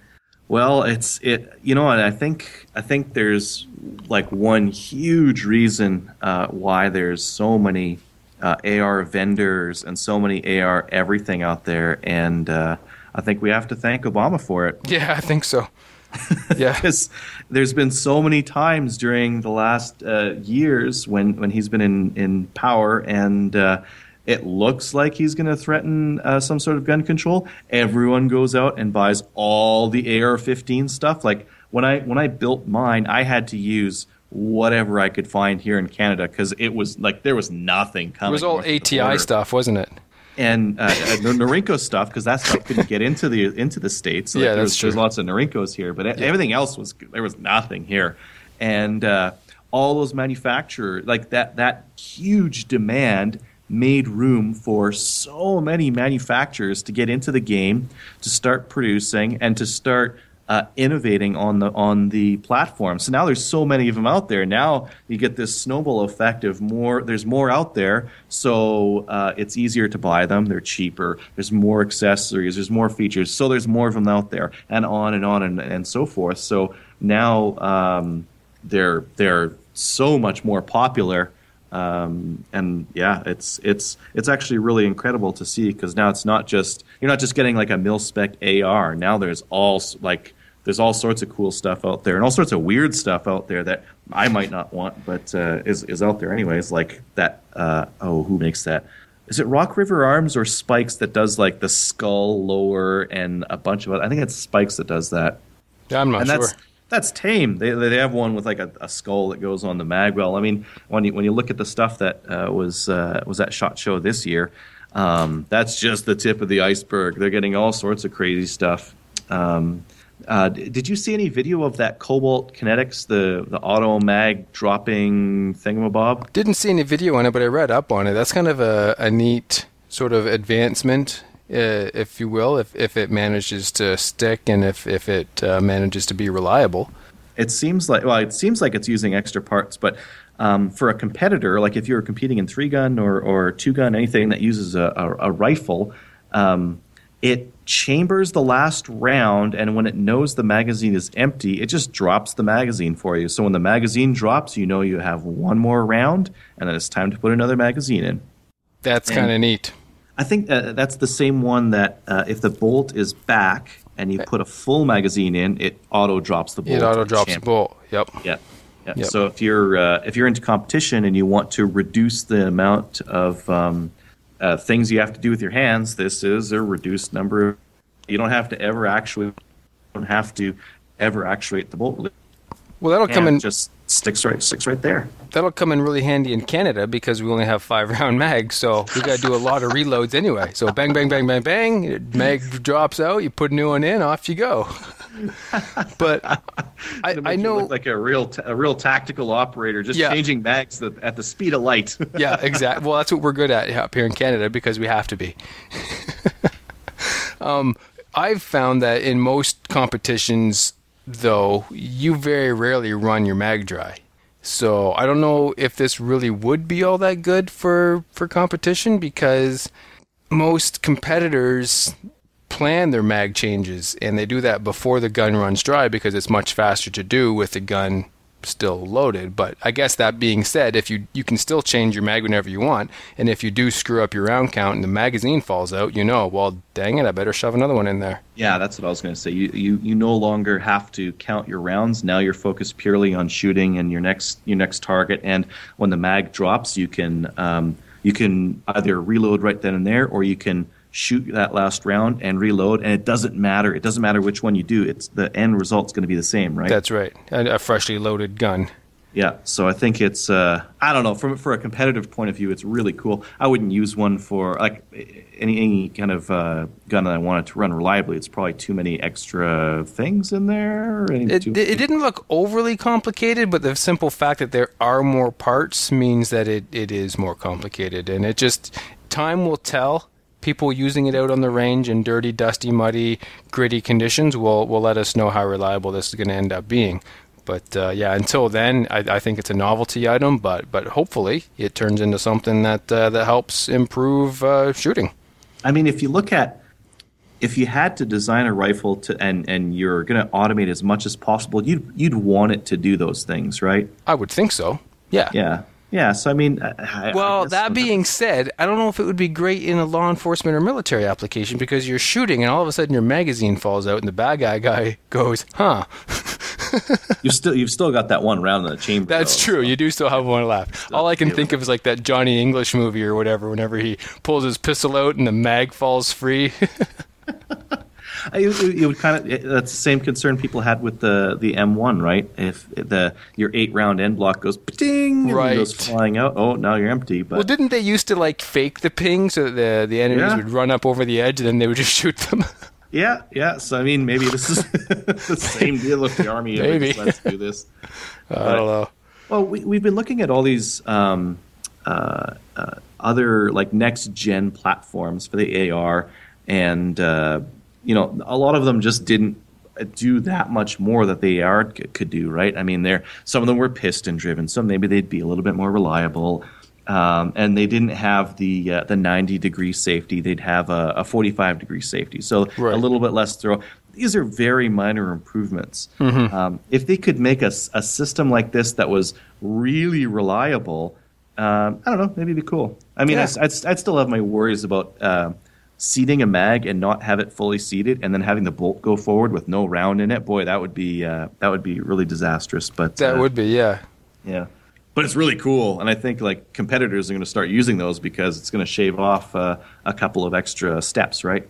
well, it's it. You know, and I think I think there's like one huge reason uh, why there's so many uh, AR vendors and so many AR everything out there, and uh, I think we have to thank Obama for it Yeah, I think so. Yeah. because there's been so many times during the last uh, years when, when he's been in, in power and uh, it looks like he's going to threaten uh, some sort of gun control. Everyone goes out and buys all the AR-15 stuff. Like when I when I built mine, I had to use whatever I could find here in Canada because it was like there was nothing coming. It was all north of the ATI stuff, wasn't it? And uh, uh, Norinco stuff because that stuff couldn't get into the into the states. So Yeah, like, There's true. lots of Norincos here, but e- everything else was there was nothing here, and uh, all those manufacturers like that that huge demand made room for so many manufacturers to get into the game to start producing and to start uh, innovating on the on the platform. So now there's so many of them out there. Now you get this snowball effect of more. There's more out there, so uh, it's easier to buy them. They're cheaper. There's more accessories. There's more features. So there's more of them out there, and on and on and, and so forth. So now um, they're they're so much more popular. Um, and yeah, it's it's it's actually really incredible to see because now it's not just you're not just getting like a mil spec AR. Now there's all like there's all sorts of cool stuff out there and all sorts of weird stuff out there that I might not want, but uh, is is out there anyways. Like that. Uh, oh, who makes that? Is it Rock River Arms or Spikes that does like the skull lower and a bunch of other? I think it's Spikes that does that Yeah, I'm not and sure. that's that's tame. They they have one with like a, a skull that goes on the magwell. I mean, when you when you look at the stuff that uh, was uh, was at Shot Show this year, um, that's just the tip of the iceberg. They're getting all sorts of crazy stuff. Um, uh, did you see any video of that Cobalt Kinetics, the the auto mag dropping thingamabob? Didn't see any video on it, but I read up on it. That's kind of a, a neat sort of advancement, uh, if you will, if, if it manages to stick and if, if it uh, manages to be reliable. it seems like well, it seems like it's using extra parts, but um, for a competitor, like if you're competing in three gun or, or two gun, anything that uses a, a, a rifle, um, it chambers the last round, and when it knows the magazine is empty, it just drops the magazine for you. So when the magazine drops, you know you have one more round, and then it's time to put another magazine in. That's kind of neat. I think uh, that's the same one that uh, if the bolt is back and you put a full magazine in, it auto drops the bolt. It auto drops the bolt. Yep. yeah. yeah. Yep. So if you're uh, if you're into competition and you want to reduce the amount of um, uh, things you have to do with your hands, this is a reduced number. Of, you don't have to ever actually don't have to ever actuate the bolt. Well, that'll come in. just sticks right sticks right there. That'll come in really handy in Canada because we only have five round mags, so we got to do a lot of reloads anyway. So bang, bang, bang, bang, bang, mag drops out, you put a new one in, off you go. But I, I know, look like a real ta- a real tactical operator, just Yeah. changing mags the, at the speed of light. yeah, exactly. Well, that's what we're good at up here in Canada because we have to be. um, I've found that in most competitions, though, you very rarely run your mag dry. So I don't know if this really would be all that good for for competition because most competitors plan their mag changes and they do that before the gun runs dry because it's much faster to do with the gun still loaded. But I guess that being said, if you you can still change your mag whenever you want, and if you do screw up your round count and the magazine falls out, you know, well, dang it, I better shove another one in there. Yeah, that's what I was going to say. You, you you no longer have to count your rounds. Now you're focused purely on shooting and your next your next target. And when the mag drops, you can um, you can either reload right then and there, or you can shoot that last round and reload. And it doesn't matter. It doesn't matter which one you do. It's the end result's going to be the same, right? That's right, a, a freshly loaded gun. Yeah, so I think it's uh, I don't know from for a competitive point of view, it's really cool. I wouldn't use one for like any any kind of uh, gun that I wanted to run reliably. It's probably too many extra things in there. It, too- it didn't look overly complicated, but the simple fact that there are more parts means that it, it is more complicated, and it just time will tell. People using it out on the range in dirty, dusty, muddy, gritty conditions will will let us know how reliable this is going to end up being. But uh, yeah, until then, I, I think it's a novelty item. But but hopefully, it turns into something that uh, that helps improve uh, shooting. I mean, if you look at if you had to design a rifle to and and you're going to automate as much as possible, you'd you'd want it to do those things, right? I would think so. Yeah. Yeah. Yeah, so I mean, uh, I, I Well, guess- that being said, I don't know if it would be great in a law enforcement or military application because you're shooting and all of a sudden your magazine falls out and the bad guy guy goes, "Huh." you've still you've still got that one round in the chamber. That's though, true. so- You do still have one left. All I can think of is like that Johnny English movie or whatever. Whenever he pulls his pistol out and the mag falls free. I- It, it- it would kind of that's the same concern people had with the the M1, right? If the your eight round en bloc goes ding, Right. and goes flying out. Oh, now you're empty. But well, didn't they used to like fake the ping so that the the enemies Yeah. would run up over the edge and then they would just shoot them? yeah, yeah. So I mean, maybe this is the same deal if the army Maybe. to do this. I don't know. Well, we, we've been looking at all these um, uh, uh, other like next gen platforms for the AR, and uh, you know, a lot of them just didn't do that much more that the AR c- could do, right? I mean, there some of them were piston driven, so maybe they'd be a little bit more reliable. Um, and they didn't have the uh, the 90 degree safety; they'd have a, a 45 degree safety, so Right. a little bit less throw. These are very minor improvements. Mm-hmm. Um, if they could make a system like this that was really reliable, um, I don't know, maybe it'd be cool. I mean, Yeah. I'd, I'd, I'd still have my worries about uh, seating a mag and not have it fully seated, and then having the bolt go forward with no round in it. Boy, that would be uh, that would be really disastrous. But That uh, would be yeah. yeah. But it's really cool, and I think like competitors are going to start using those because it's going to shave off uh, a couple of extra steps, right?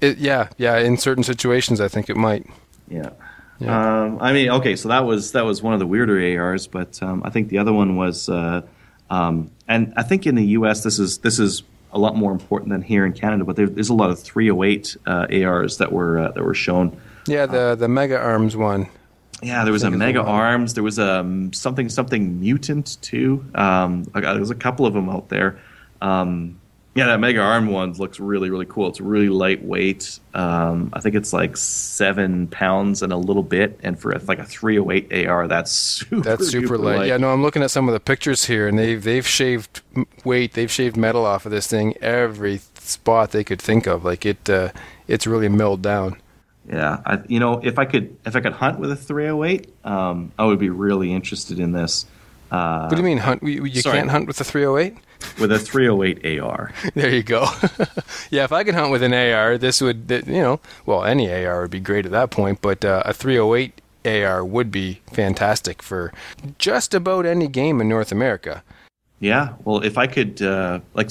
It, yeah, yeah. In certain situations, I think it might. Yeah. Yeah. Um, I mean, okay, so that was that was one of the weirder ARs, but um, I think the other one was, uh, um, and I think in the U.S. this is this is a lot more important than here in Canada. But there, there's a lot of 308 uh, ARs that were uh, that were shown. Yeah, the the Mega Arms one. Yeah, there was a Mega the. Arms. There was a um, something something mutant too. Um, uh, there was a couple of them out there. Um, yeah, that Mega Arm one looks really really cool. It's really lightweight. Um, I think it's like seven pounds and a little bit. And for like a 308 AR, that's super. That's super duper light. Yeah, no, I'm looking at some of the pictures here, and they've they've shaved weight, they've shaved metal off of this thing every spot they could think of. Like it, uh, it's really milled down. Yeah, I, you know, if I could if I could hunt with a 308, um, I would be really interested in this. Uh, What do you mean hunt? You, you sorry. can't hunt with the 308? With a 308 AR. There you go. yeah, if I could hunt with an AR, this would, you know, well, any AR would be great at that point, but uh, a 308 AR would be fantastic for just about any game in North America. Yeah, well, if I could, uh, like,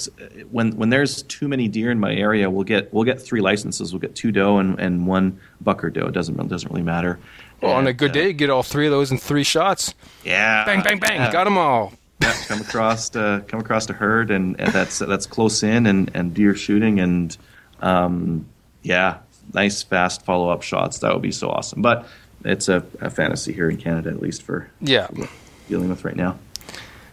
when when there's too many deer in my area, we'll get we'll get three licenses. We'll get two doe and, and one buck or doe. It doesn't doesn't really matter. Well, on a good uh, day, you get all three of those in three shots. yeah, Bang, bang, bang. yeah. Got them all. Yeah, come across uh, come across a herd, and, and that's that's close in, and, and deer shooting, and um, yeah, nice fast follow up shots. That would be so awesome. But it's a, a fantasy here in Canada, at least for Yeah. dealing with right now.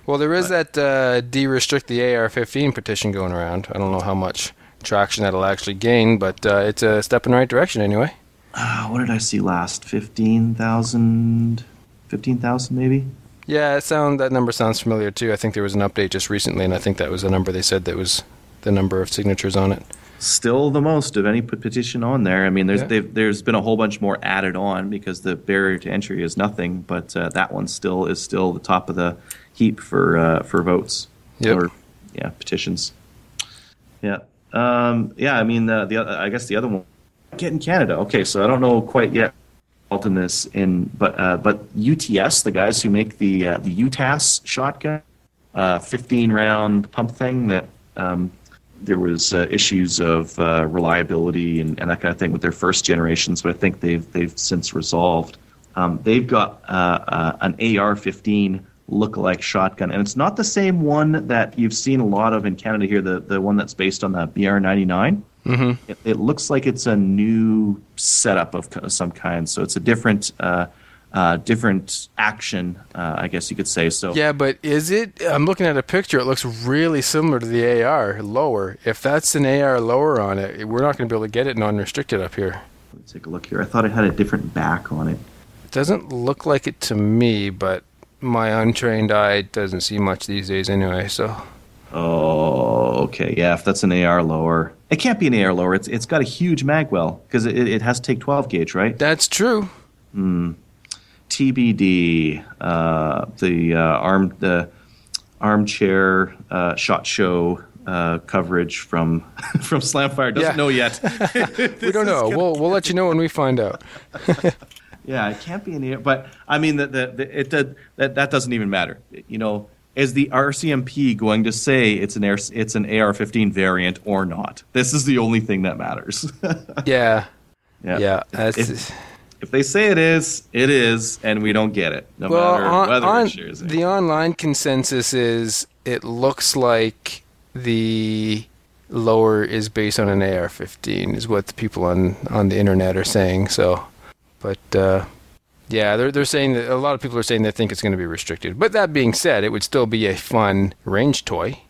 Well, there is that uh, de-restrict the AR-15 petition going around. I don't know how much traction that'll actually gain, but uh, it's a step in the right direction anyway. Uh, what did I see last? 15,000? 15,000 maybe? Yeah, it sound that number sounds familiar too. I think there was an update just recently, and I think that was the number they said that was the number of signatures on it. still the most of any petition on there. I mean, there's Yeah. they've, there's been a whole bunch more added on because the barrier to entry is nothing, but uh, that one still is still the top of the heap for uh, for votes Yep. or yeah petitions. Yeah, um, yeah. I mean, uh, the I guess the other one get in Canada. Okay, so I don't know quite yet in this in but uh, but UTS, the guys who make the uh, the UTAS shotgun, uh, 15 round pump thing that um, there was uh, issues of uh, reliability and, and that kind of thing with their first generations, but I think they've they've since resolved. Um, they've got uh, an AR-15 look-alike shotgun, and it's not the same one that you've seen a lot of in Canada here. The the one that's based on the BR-99. It, it looks like it's a new setup of some kind, so it's a different. Uh, uh, different action, uh, I guess you could say. So Yeah, but is it? I'm looking at a picture. It looks really similar to the AR lower. If that's an AR lower on it, we're not going to be able to get it non-restricted up here. Let me take a look here. I thought it had a different back on it. It doesn't look like it to me, but my untrained eye doesn't see much these days anyway. So Oh, okay. Yeah, if that's an AR lower, it can't be an AR lower. It's it's got a huge magwell because it, it has to take 12 gauge, right? that's true. Hmm. TBD. Uh, the uh, arm the armchair uh, shot show uh, coverage from from Slamfire doesn't Yeah. know yet. We don't know. We'll we'll let you know when we find out. Yeah, it can't be an AR, but I mean that the, the, it did, that that doesn't even matter. You know, is the RCMP going to say it's an AR, it's an AR-15 variant or not? This is the only thing that matters. Yeah, yeah. yeah. If, if they say it is, it is, and we don't get it, no well. matter On, whether on- it shares it. the online consensus is it looks like the lower is based on an AR-15 is what the people on on the internet are saying. So, but uh, yeah, they're they're saying that a lot of people are saying they think it's going to be restricted. But that being said, it would still be a fun range toy.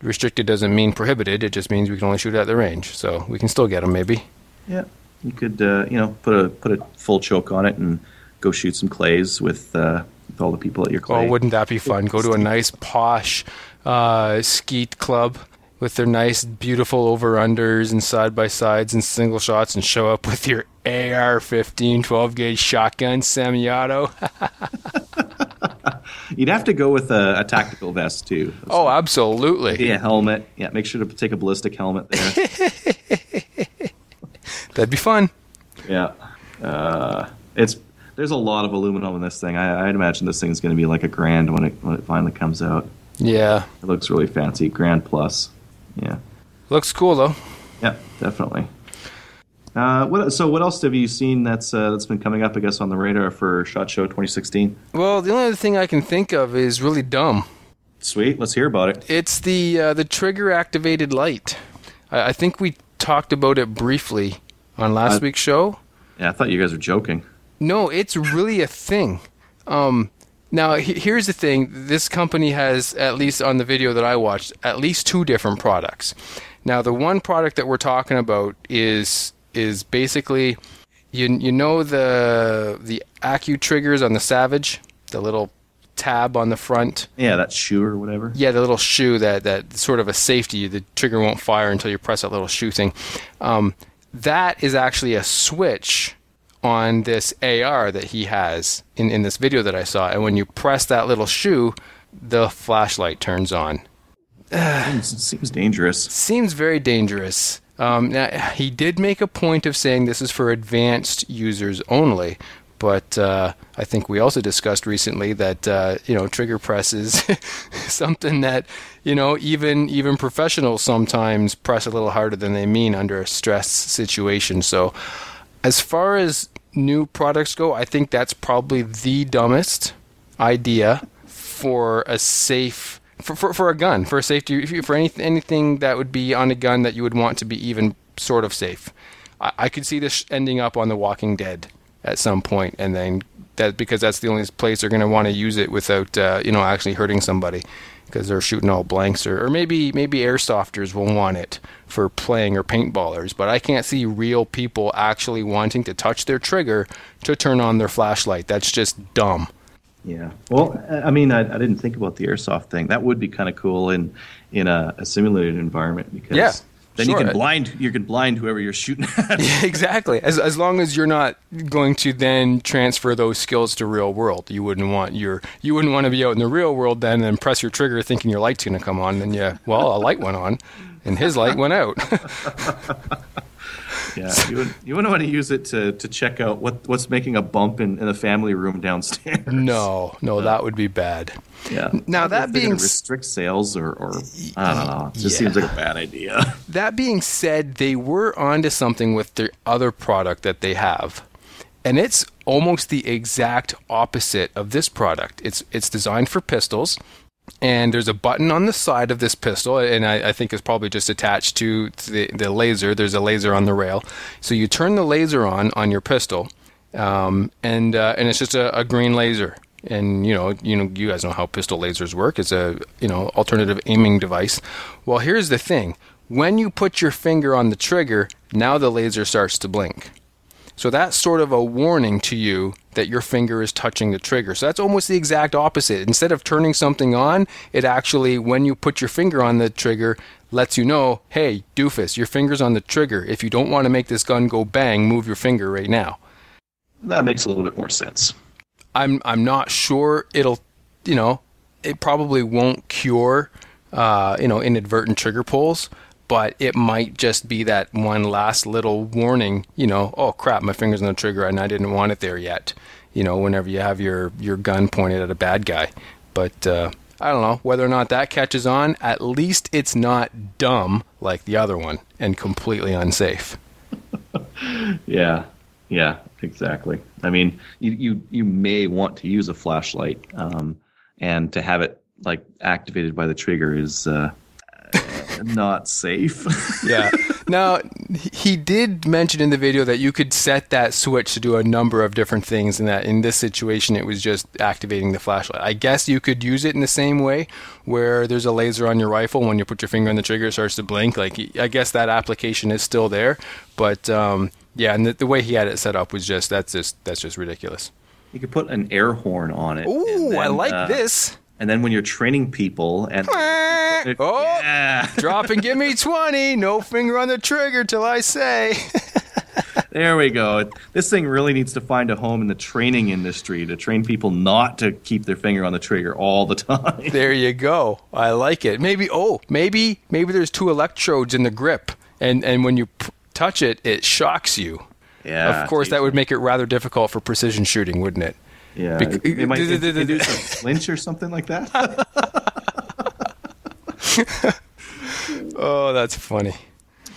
Restricted doesn't mean prohibited. It just means we can only shoot at the range. So we can still get them maybe. Yeah, you could uh, you know put a put a full choke on it and go shoot some clays with uh, with all the people at your clay. Oh, wouldn't that be fun? Go to a nice posh uh, skeet club with their nice, beautiful over unders and side by sides and single shots, and show up with your AR-15 12 gauge shotgun semi-auto. You'd have to go with a, a tactical vest too. oh, absolutely. yeah, helmet. Yeah, make sure to take a ballistic helmet there. That'd be fun. yeah, uh, it's there's a lot of aluminum in this thing. I, I'd imagine this thing's going to be like a grand when it when it finally comes out. Yeah, It looks really fancy, grand plus. Yeah, looks cool though. yeah, definitely. Uh, what, so what else have you seen that's uh, that's been coming up? I guess on the radar for Shot Show 2016. Well, the only other thing I can think of is really dumb. Sweet, let's hear about it. It's the uh, the trigger activated light. I, I think we talked about it briefly on last week's show. Yeah, I thought you guys were joking. No, it's really a thing. Um, now, he- here's the thing: this company has, at least on the video that I watched, at least two different products. Now, the one product that we're talking about is is basically, you you know the the Accu triggers on the Savage, the little tab on the front. Yeah, that shoe or whatever. Yeah, the little shoe that that sort of a safety. The trigger won't fire until you press that little shoe thing. Um, that is actually a switch on this AR that he has in, in this video that I saw. And when you press that little shoe, the flashlight turns on. Seems, seems dangerous. Seems very dangerous. Um, now, he did make a point of saying this is for advanced users only. But uh, I think we also discussed recently that uh, you know trigger press is something that you know even even professionals sometimes press a little harder than they mean under a stress situation. So as far as new products go, I think that's probably the dumbest idea for a safe for, for, for a gun for a safety for any, anything that would be on a gun that you would want to be even sort of safe. I, I could see this ending up on The Walking Dead at some point, and then that because that's the only place they're going to want to use it without uh, you know actually hurting somebody because they're shooting all blanks or, or maybe maybe airsofters will want it for playing or paintballers but i can't see real people actually wanting to touch their trigger to turn on their flashlight that's just dumb Yeah. Well, I mean, I, I didn't think about the airsoft thing. That would be kind of cool in in a, a simulated environment because Yeah. Then Sure. you can blind you can blind whoever you're shooting at. Yeah, exactly. As as long as you're not going to then transfer those skills to real world, you wouldn't want your you wouldn't want to be out in the real world then and press your trigger thinking your light's going to come on. And yeah, well, a light went on, and his light went out. Yeah, you would you wouldn't want to use it to, to check out what what's making a bump in, in the family room downstairs. no, no, that would be bad. Yeah. Now, that being restrict sales or, or I don't know. It just Yeah. seems like a bad idea. That being said, they were onto something with their other product that they have. And it's almost the exact opposite of this product. It's it's designed for pistols, and there's a button on the side of this pistol, and I, I think it's probably just attached to the, the laser. There's a laser on the rail, so you turn the laser on on your pistol, um, and uh, and it's just a, a green laser. And you know, you know, you guys know how pistol lasers work. It's a you know alternative aiming device. Well, here's the thing: when you put your finger on the trigger, now the laser starts to blink. So that's sort of a warning to you that your finger is touching the trigger. So that's almost the exact opposite. Instead of turning something on, it actually, when you put your finger on the trigger, lets you know, hey, doofus, your finger's on the trigger. If you don't want to make this gun go bang, move your finger right now. That makes a little bit more sense. I'm I'm not sure it'll, you know, it probably won't cure, uh, you know, inadvertent trigger pulls, but it might just be that one last little warning, you know, oh crap, my finger's on the trigger and I didn't want it there yet, you know, whenever you have your your gun pointed at a bad guy, but. Uh, I don't know whether or not that catches on. At least it's not dumb like the other one and completely unsafe. Yeah, yeah, exactly. I mean, you you, you may want to use a flashlight, um, and to have it like activated by the trigger is uh, not safe. yeah. Now, he did mention in the video that you could set that switch to do a number of different things, and that in this situation it was just activating the flashlight. I guess you could use it in the same way where there's a laser on your rifle. When you put your finger on the trigger, it starts to blink. Like, I guess that application is still there, but um, yeah, and the, the way he had it set up was just that's just that's just ridiculous. you could put an air horn on it. Ooh, and I like uh, this. And then when you're training people and Oh, yeah, drop and give me 20. No finger on the trigger till I say. there we go. This thing really needs to find a home in the training industry to train people not to keep their finger on the trigger all the time. There you go. I like it. Maybe oh, maybe maybe there's two electrodes in the grip, and and when you p- touch it, it shocks you. Yeah, of course, that would make it rather difficult for precision shooting, wouldn't it? Yeah, Bec- it, it might it, it do some flinch or something like that. Oh, that's funny.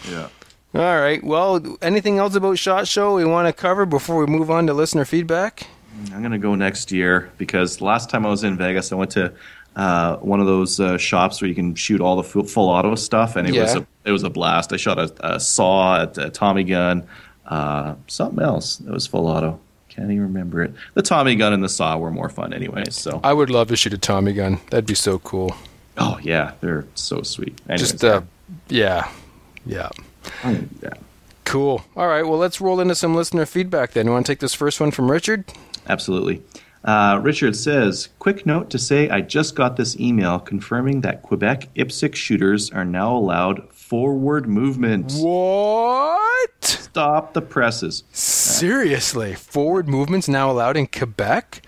yeah. All right. Well, anything else about Shot Show we want to cover before we move on to listener feedback? I'm gonna go next year because last time I was in Vegas, I went to uh, one of those uh, shops where you can shoot all the full, full auto stuff, and it was a it was a blast. I shot a, a SAW, a, a Tommy gun, uh, something else that was full auto. Can't even remember it. The Tommy gun and the SAW were more fun, anyway. So, I would love to shoot a Tommy gun. That'd be so cool. oh yeah, they're so sweet. Anyways, Just uh, yeah, yeah. I'm gonna do that. Cool. All right. Well, let's roll into some listener feedback then. You want to take this first one from Richard? Absolutely. Uh, Richard says, quick note to say I just got this email confirming that Quebec IPSC shooters are now allowed forward movement. What? Stop the presses. Seriously, forward movements now allowed in Quebec?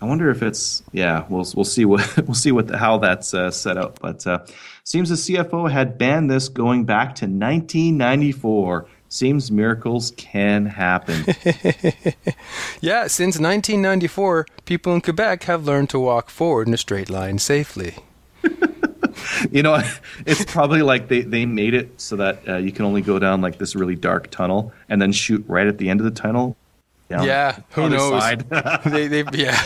I wonder if it's yeah. We'll we'll see what we'll see what the, how that's uh, set up. But uh, seems the CFO had banned this going back to 1994. Seems miracles can happen. Yeah, since 1994, people in Quebec have learned to walk forward in a straight line safely. You know, it's probably like they, they made it so that uh, you can only go down like this really dark tunnel and then shoot right at the end of the tunnel. Yeah, who knows? they, they, yeah.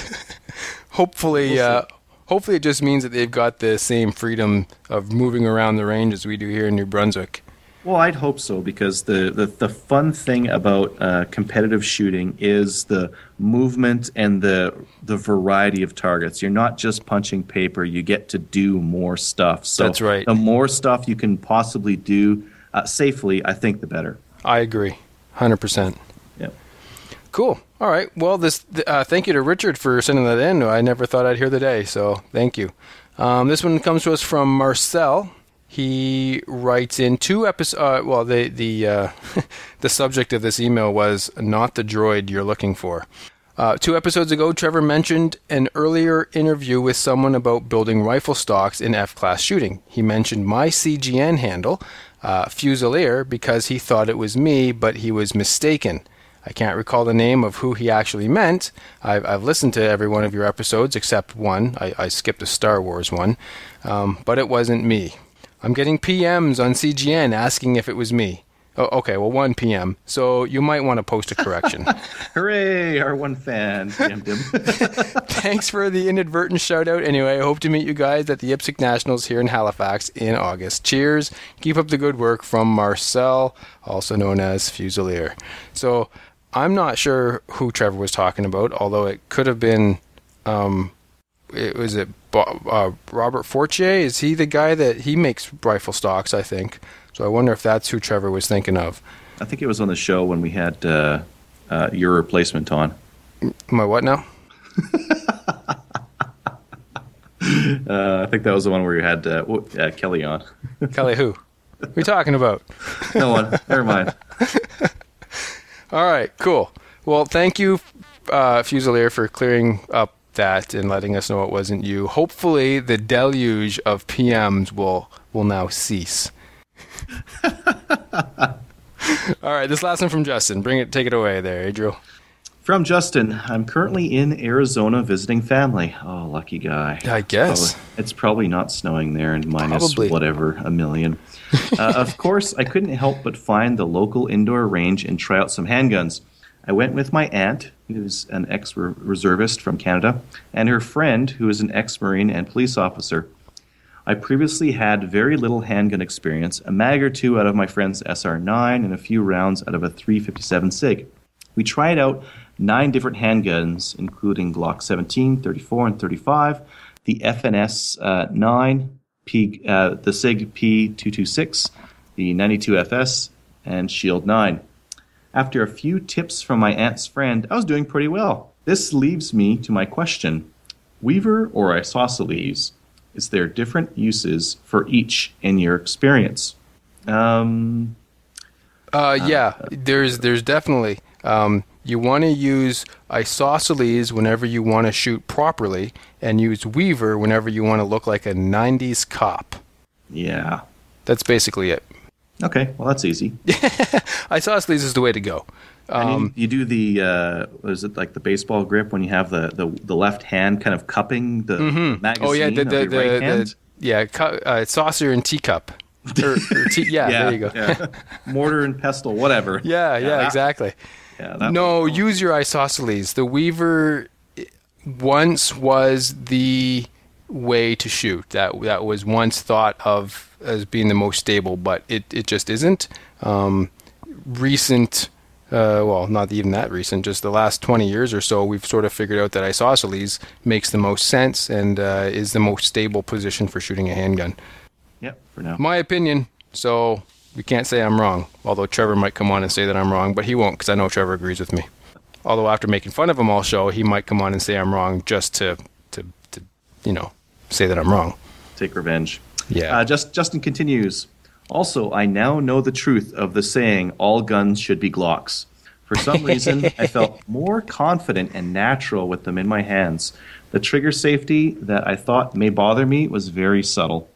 hopefully, uh, hopefully, it just means that they've got the same freedom of moving around the range as we do here in New Brunswick. Well, I'd hope so because the, the, the fun thing about uh, competitive shooting is the movement and the the variety of targets. You're not just punching paper; you get to do more stuff. So That's right. The more stuff you can possibly do uh, safely, I think, the better. I agree, hundred percent. Yep. Cool. All right. Well, this. Uh, thank you to Richard for sending that in. I never thought I'd hear the day, so thank you. Um, this one comes to us from Marcel, he writes in two episodes. Uh, well, the the uh, the subject of this email was not the droid you're looking for. Uh, two episodes ago, Trevor mentioned an earlier interview with someone about building rifle stocks in F class shooting. He mentioned my CGN handle, uh, Fusilier, because he thought it was me, but he was mistaken. I can't recall the name of who he actually meant. I've, I've listened to every one of your episodes except one. I, I skipped a Star Wars one, um, but it wasn't me. I'm getting PMs on CGN asking if it was me. Oh, okay, well, 1 p.m. So you might want to post a correction. Hooray! Our one fan DM'd him. Thanks for the inadvertent shout out. Anyway, I hope to meet you guys at the IPSC Nationals here in Halifax in August. Cheers. Keep up the good work from Marcel, also known as Fusilier. So I'm not sure who Trevor was talking about, although it could have been. Um, it was it uh, Robert Fortier? Is he the guy that he makes rifle stocks? I think. So I wonder if that's who Trevor was thinking of. I think it was on the show when we had uh, uh, your replacement on. My what now? Uh, I think that was the one where you had uh, uh, Kelly on. Kelly who? What are you talking about? no one. Never mind. All right, cool. Well, thank you, uh, Fusilier, for clearing up that and letting us know it wasn't you. Hopefully, the deluge of PMs will will now cease. All right, this last one from Justin. Bring it, take it away there, Adriel. From Justin, I'm currently in Arizona visiting family. Oh, lucky guy. I guess. Oh, it's probably not snowing there and minus Probably. whatever, a million. uh, of course, I couldn't help but find the local indoor range and try out some handguns. I went with my aunt, who's an ex reservist from Canada, and her friend, who is an ex Marine and police officer. I previously had very little handgun experience, a mag or two out of my friend's SR9 and a few rounds out of a 357 SIG. We tried out nine different handguns, including Glock 17, 34, and 35, the FNS uh, 9, P, uh, the SIG P226, the 92FS, and Shield 9. After a few tips from my aunt's friend, I was doing pretty well. This leaves me to my question Weaver or isosceles? Is there different uses for each in your experience? Um, Uh, yeah, there's there's definitely um, you want to use isosceles whenever you want to shoot properly, and use Weaver whenever you want to look like a '90s cop. yeah. That's basically it. Okay, well, that's easy. Isosceles is the way to go. Um, you, you do the uh, what is it like the baseball grip when you have the, the, the left hand kind of cupping the magazine oh yeah, the the, the, right the hand? yeah cu- uh, saucer and teacup. Or, or tea, yeah, there you go. Yeah, yeah. Mortar and pestle, whatever. yeah, that- exactly. yeah, No, one. use your isosceles. The Weaver once was the way to shoot. That that was once thought of as being the most stable, but it, it just isn't. Um, recent, uh, well, not even that recent, just the last 20 years or so, we've sort of figured out that isosceles makes the most sense and uh, is the most stable position for shooting a handgun. Yep, for now. My opinion, so we can't say I'm wrong. Although Trevor might come on and say that I'm wrong, but he won't because I know Trevor agrees with me. Although after making fun of him all show, he might come on and say I'm wrong just to, to, to you know, say that I'm wrong. Take revenge. Yeah. Uh, just Justin continues. Also, I now know the truth of the saying "all guns should be Glocks." For some reason, I felt more confident and natural with them in my hands. The trigger safety that I thought may bother me was very subtle.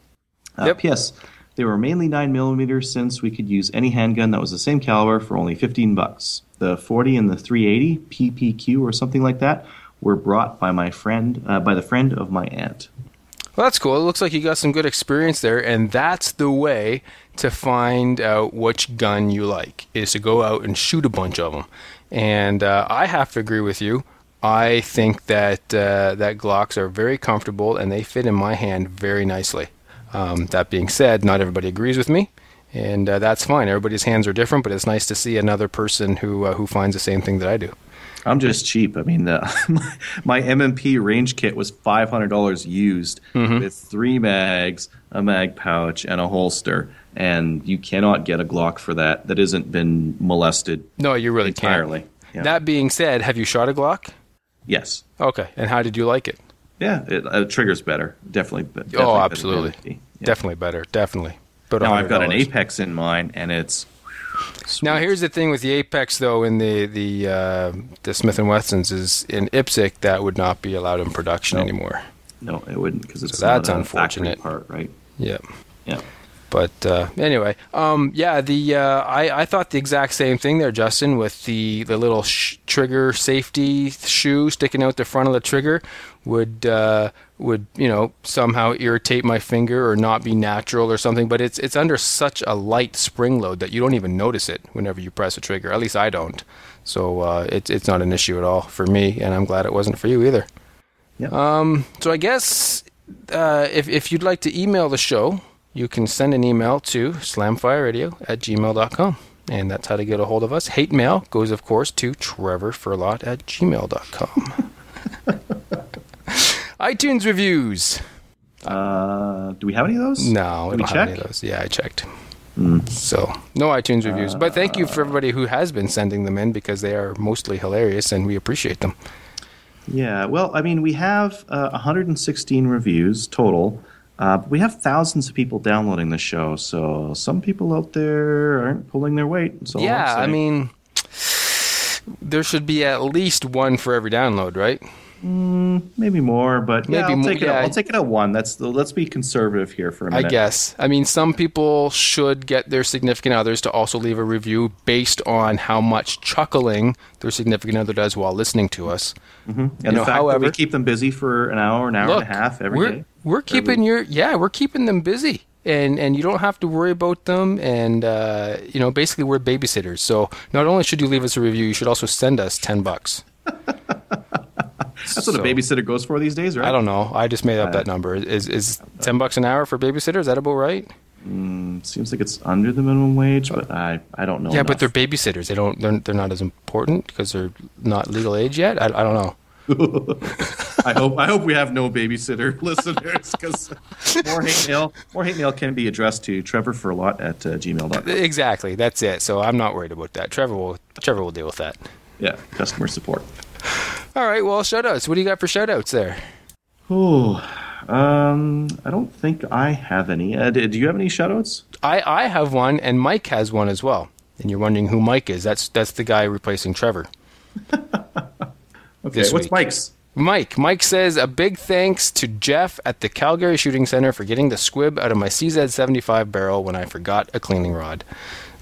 Uh, Yep. P.S. They were mainly 9mm since we could use any handgun that was the same caliber for only 15 bucks. The 40 and the 380 PPQ or something like that were brought by my friend uh, by the friend of my aunt. Well, that's cool. It looks like you got some good experience there, and that's the way to find out which gun you like is to go out and shoot a bunch of them. And uh, I have to agree with you. I think that uh, that Glocks are very comfortable and they fit in my hand very nicely. Um, that being said, not everybody agrees with me, and uh, that's fine. Everybody's hands are different, but it's nice to see another person who uh, who finds the same thing that I do. I'm just cheap. I mean, the, my, my M&P range kit was five hundred dollars used with three mags, a mag pouch, and a holster. And you cannot get a Glock for that that hasn't been molested. No, you really Entirely, can't. yeah. That being said, have you shot a Glock? Yes, Okay, and how did you like it? yeah, it uh, triggers better. Definitely. be- definitely oh, absolutely. M&P. Yeah. Definitely better. Definitely. But Now I've got an Apex in mine, and it's Now here's the thing with the Apex though in the the uh, the Smith and Wessons is in IPSC that would not be allowed in production No. anymore. no, it wouldn't because it's So that's unfortunate. part, right? Yeah. Yeah. But uh, anyway, um, yeah, the uh, I, I thought the exact same thing there, Justin, with the the little sh- trigger safety shoe sticking out the front of the trigger would uh, would you know somehow irritate my finger or not be natural or something. But it's it's under such a light spring load that you don't even notice it whenever you press a trigger. At least I don't. So uh, it's it's not an issue at all for me, and I'm glad it wasn't for you either. Yeah. Um, so I guess uh, if if you'd like to email the show, you can send an email to slamfireradio at gmail.com. And that's how to get a hold of us. Hate mail goes, of course, to trevorfurlot at gmail.com. iTunes reviews. Uh, do we have any of those? No, we Did we don't have any of those. Yeah, I checked. So, no iTunes reviews. But thank you for everybody who has been sending them in because they are mostly hilarious and we appreciate them. Yeah, well, I mean, we have uh, 116 reviews total. Uh, we have thousands of people downloading the show, so some people out there aren't pulling their weight. So yeah, I mean, there should be at least one for every download, right? Maybe more, but yeah, Maybe I'll take it. yeah. I'll take it at one. That's the, let's be conservative here for a minute. I guess. I mean, some people should get their significant others to also leave a review based on how much chuckling their significant other does while listening to us. and you the know, fact that however- we keep them busy for an hour, an hour Look, and a half every we're, day. we're keeping your yeah, we're keeping them busy. And, and you don't have to worry about them. And, uh, you know, basically, we're babysitters. So not only should you leave us a review, you should also send us 10 bucks. That's what a babysitter goes for these days, right? I don't know. I just made up that number. Is, is 10 bucks an hour for babysitter? Is that about right? Seems like it's under the minimum wage, but I, I don't know. Yeah, but they're babysitters. They don't. They're, they're not as important because they're not legal age yet. I, I don't know. I hope I hope we have no babysitter listeners because more hate mail more hate mail can be addressed to Trevor Furlot at uh, gmail.com. Exactly. That's it. So I'm not worried about that. Trevor will. Trevor will deal with that. Yeah, customer support. All right. Well, shout outs. What do you got for shout outs there? Oh, um, I don't think I have any. Uh, do do you have any shoutouts? I I have one, and Mike has one as well. And you're wondering who Mike is? That's that's the guy replacing Trevor. Okay, what's week. Mike's? Mike. Mike says a big thanks to Jeff at the Calgary Shooting Center for getting the squib out of my CZ75 barrel when I forgot a cleaning rod.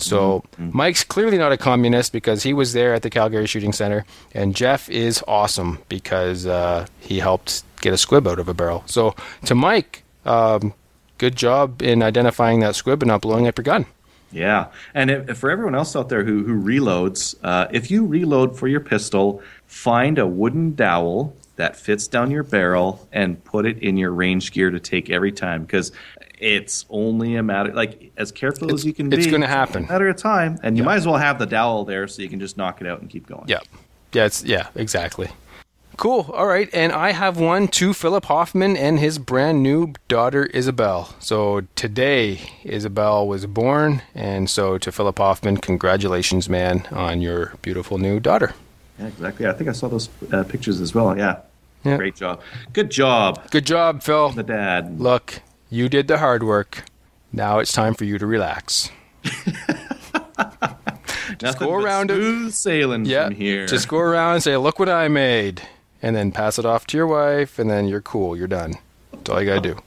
So Mike's clearly not a communist because he was there at the Calgary Shooting Center, and Jeff is awesome because uh, he helped get a squib out of a barrel. So to Mike, um, good job in identifying that squib and not blowing up your gun. Yeah, and if, if for everyone else out there who who reloads, uh, if you reload for your pistol, find a wooden dowel that fits down your barrel and put it in your range gear to take every time because it's only a matter like as careful It's- as you can it's be. It's gonna happen. matter of time, and you might as well have the dowel there so you can just knock it out and keep going. Yeah. Yeah, it's yeah, exactly. Cool. All right, and I have one to Philip Hoffman and his brand new daughter Isabel. So today Isabel was born, and so to Philip Hoffman, congratulations, man, on your beautiful new daughter. Yeah, exactly. I think I saw those uh, pictures as well. Yeah. Yeah. great job. Good job, Good job, Phil. the dad. Look, you did the hard work. Now it's time for you to relax. Just go around it. smooth sailing Yeah. from here. Just go around and say, "Look what I made," and then pass it off to your wife, and then you're cool. You're done. That's all you gotta do.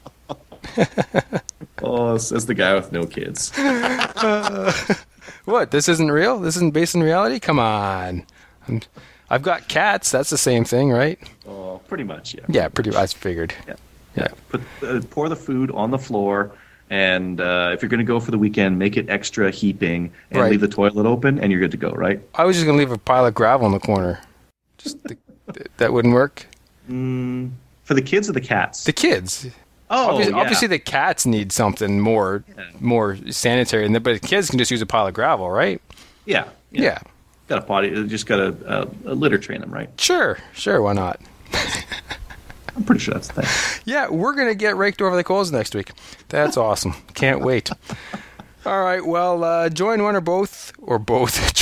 oh, says the guy with no kids. What? This isn't real? This isn't based in reality? Come on. I'm, I've got cats. That's the same thing, right? Oh, pretty much, yeah. Yeah, pretty. I figured. Yeah. Yeah. Put uh, pour the food on the floor, and uh, if you're going to go for the weekend, make it extra heaping, and Right. leave the toilet open, and you're good to go. Right? I was just gonna leave a pile of gravel in the corner. Just the, that wouldn't work. For the kids or the cats? The kids. oh, obviously, yeah. obviously, the cats need something more, more sanitary, and the, but the kids can just use a pile of gravel, right? yeah, Yeah. Got a potty. uh, Just got a uh, litter train them, right? Sure. Sure. Why not? I'm pretty sure that's the thing. Yeah, we're gonna get raked over the coals next week. That's awesome. Can't wait. All right. Well, uh, join one or both, or both.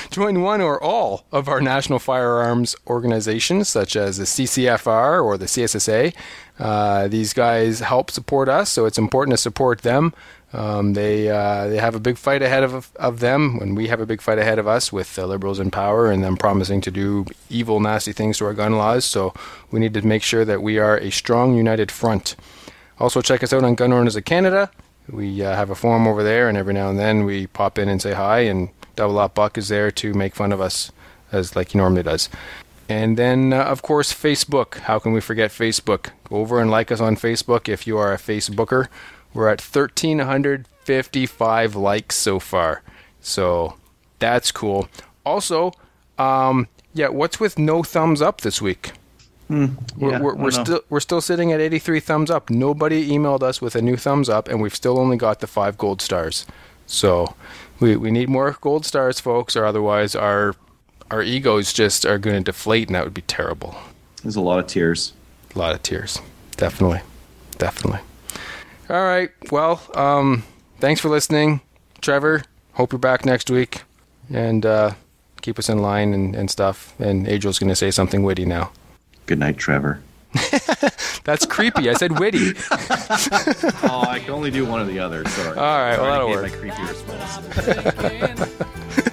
join one or all of our national firearms organizations, such as the CCFR or the CSSA. Uh, these guys help support us, so it's important to support them. Um, they uh, they have a big fight ahead of of them, and we have a big fight ahead of us with the liberals in power and them promising to do evil, nasty things to our gun laws. So we need to make sure that we are a strong, united front. Also, check us out on Gun Owners of Canada. We uh, have a forum over there, and every now and then we pop in and say hi. And Double Up Buck is there to make fun of us, as like he normally does. And then, uh, of course, Facebook. How can we forget Facebook? Go over and like us on Facebook if you are a Facebooker. We're at 1,355 likes so far. So that's cool. Also, um, yeah, what's with no thumbs up this week? yeah, we're I we're, we're still we're still sitting at 83 thumbs up. Nobody emailed us with a new thumbs up, and we've still only got the five gold stars. So we we need more gold stars, folks, or otherwise our our egos just are going to deflate, and that would be terrible. There's a lot of tears. A lot of tears, definitely, definitely. All right, well, um, thanks for listening, Trevor. Hope you're back next week, and uh, keep us in line and, and stuff. And Adriel's going to say something witty now. Good night, Trevor. That's creepy. I said witty. oh, I can only do one or the other. Sorry. All right, well, that'll work. My creepy response.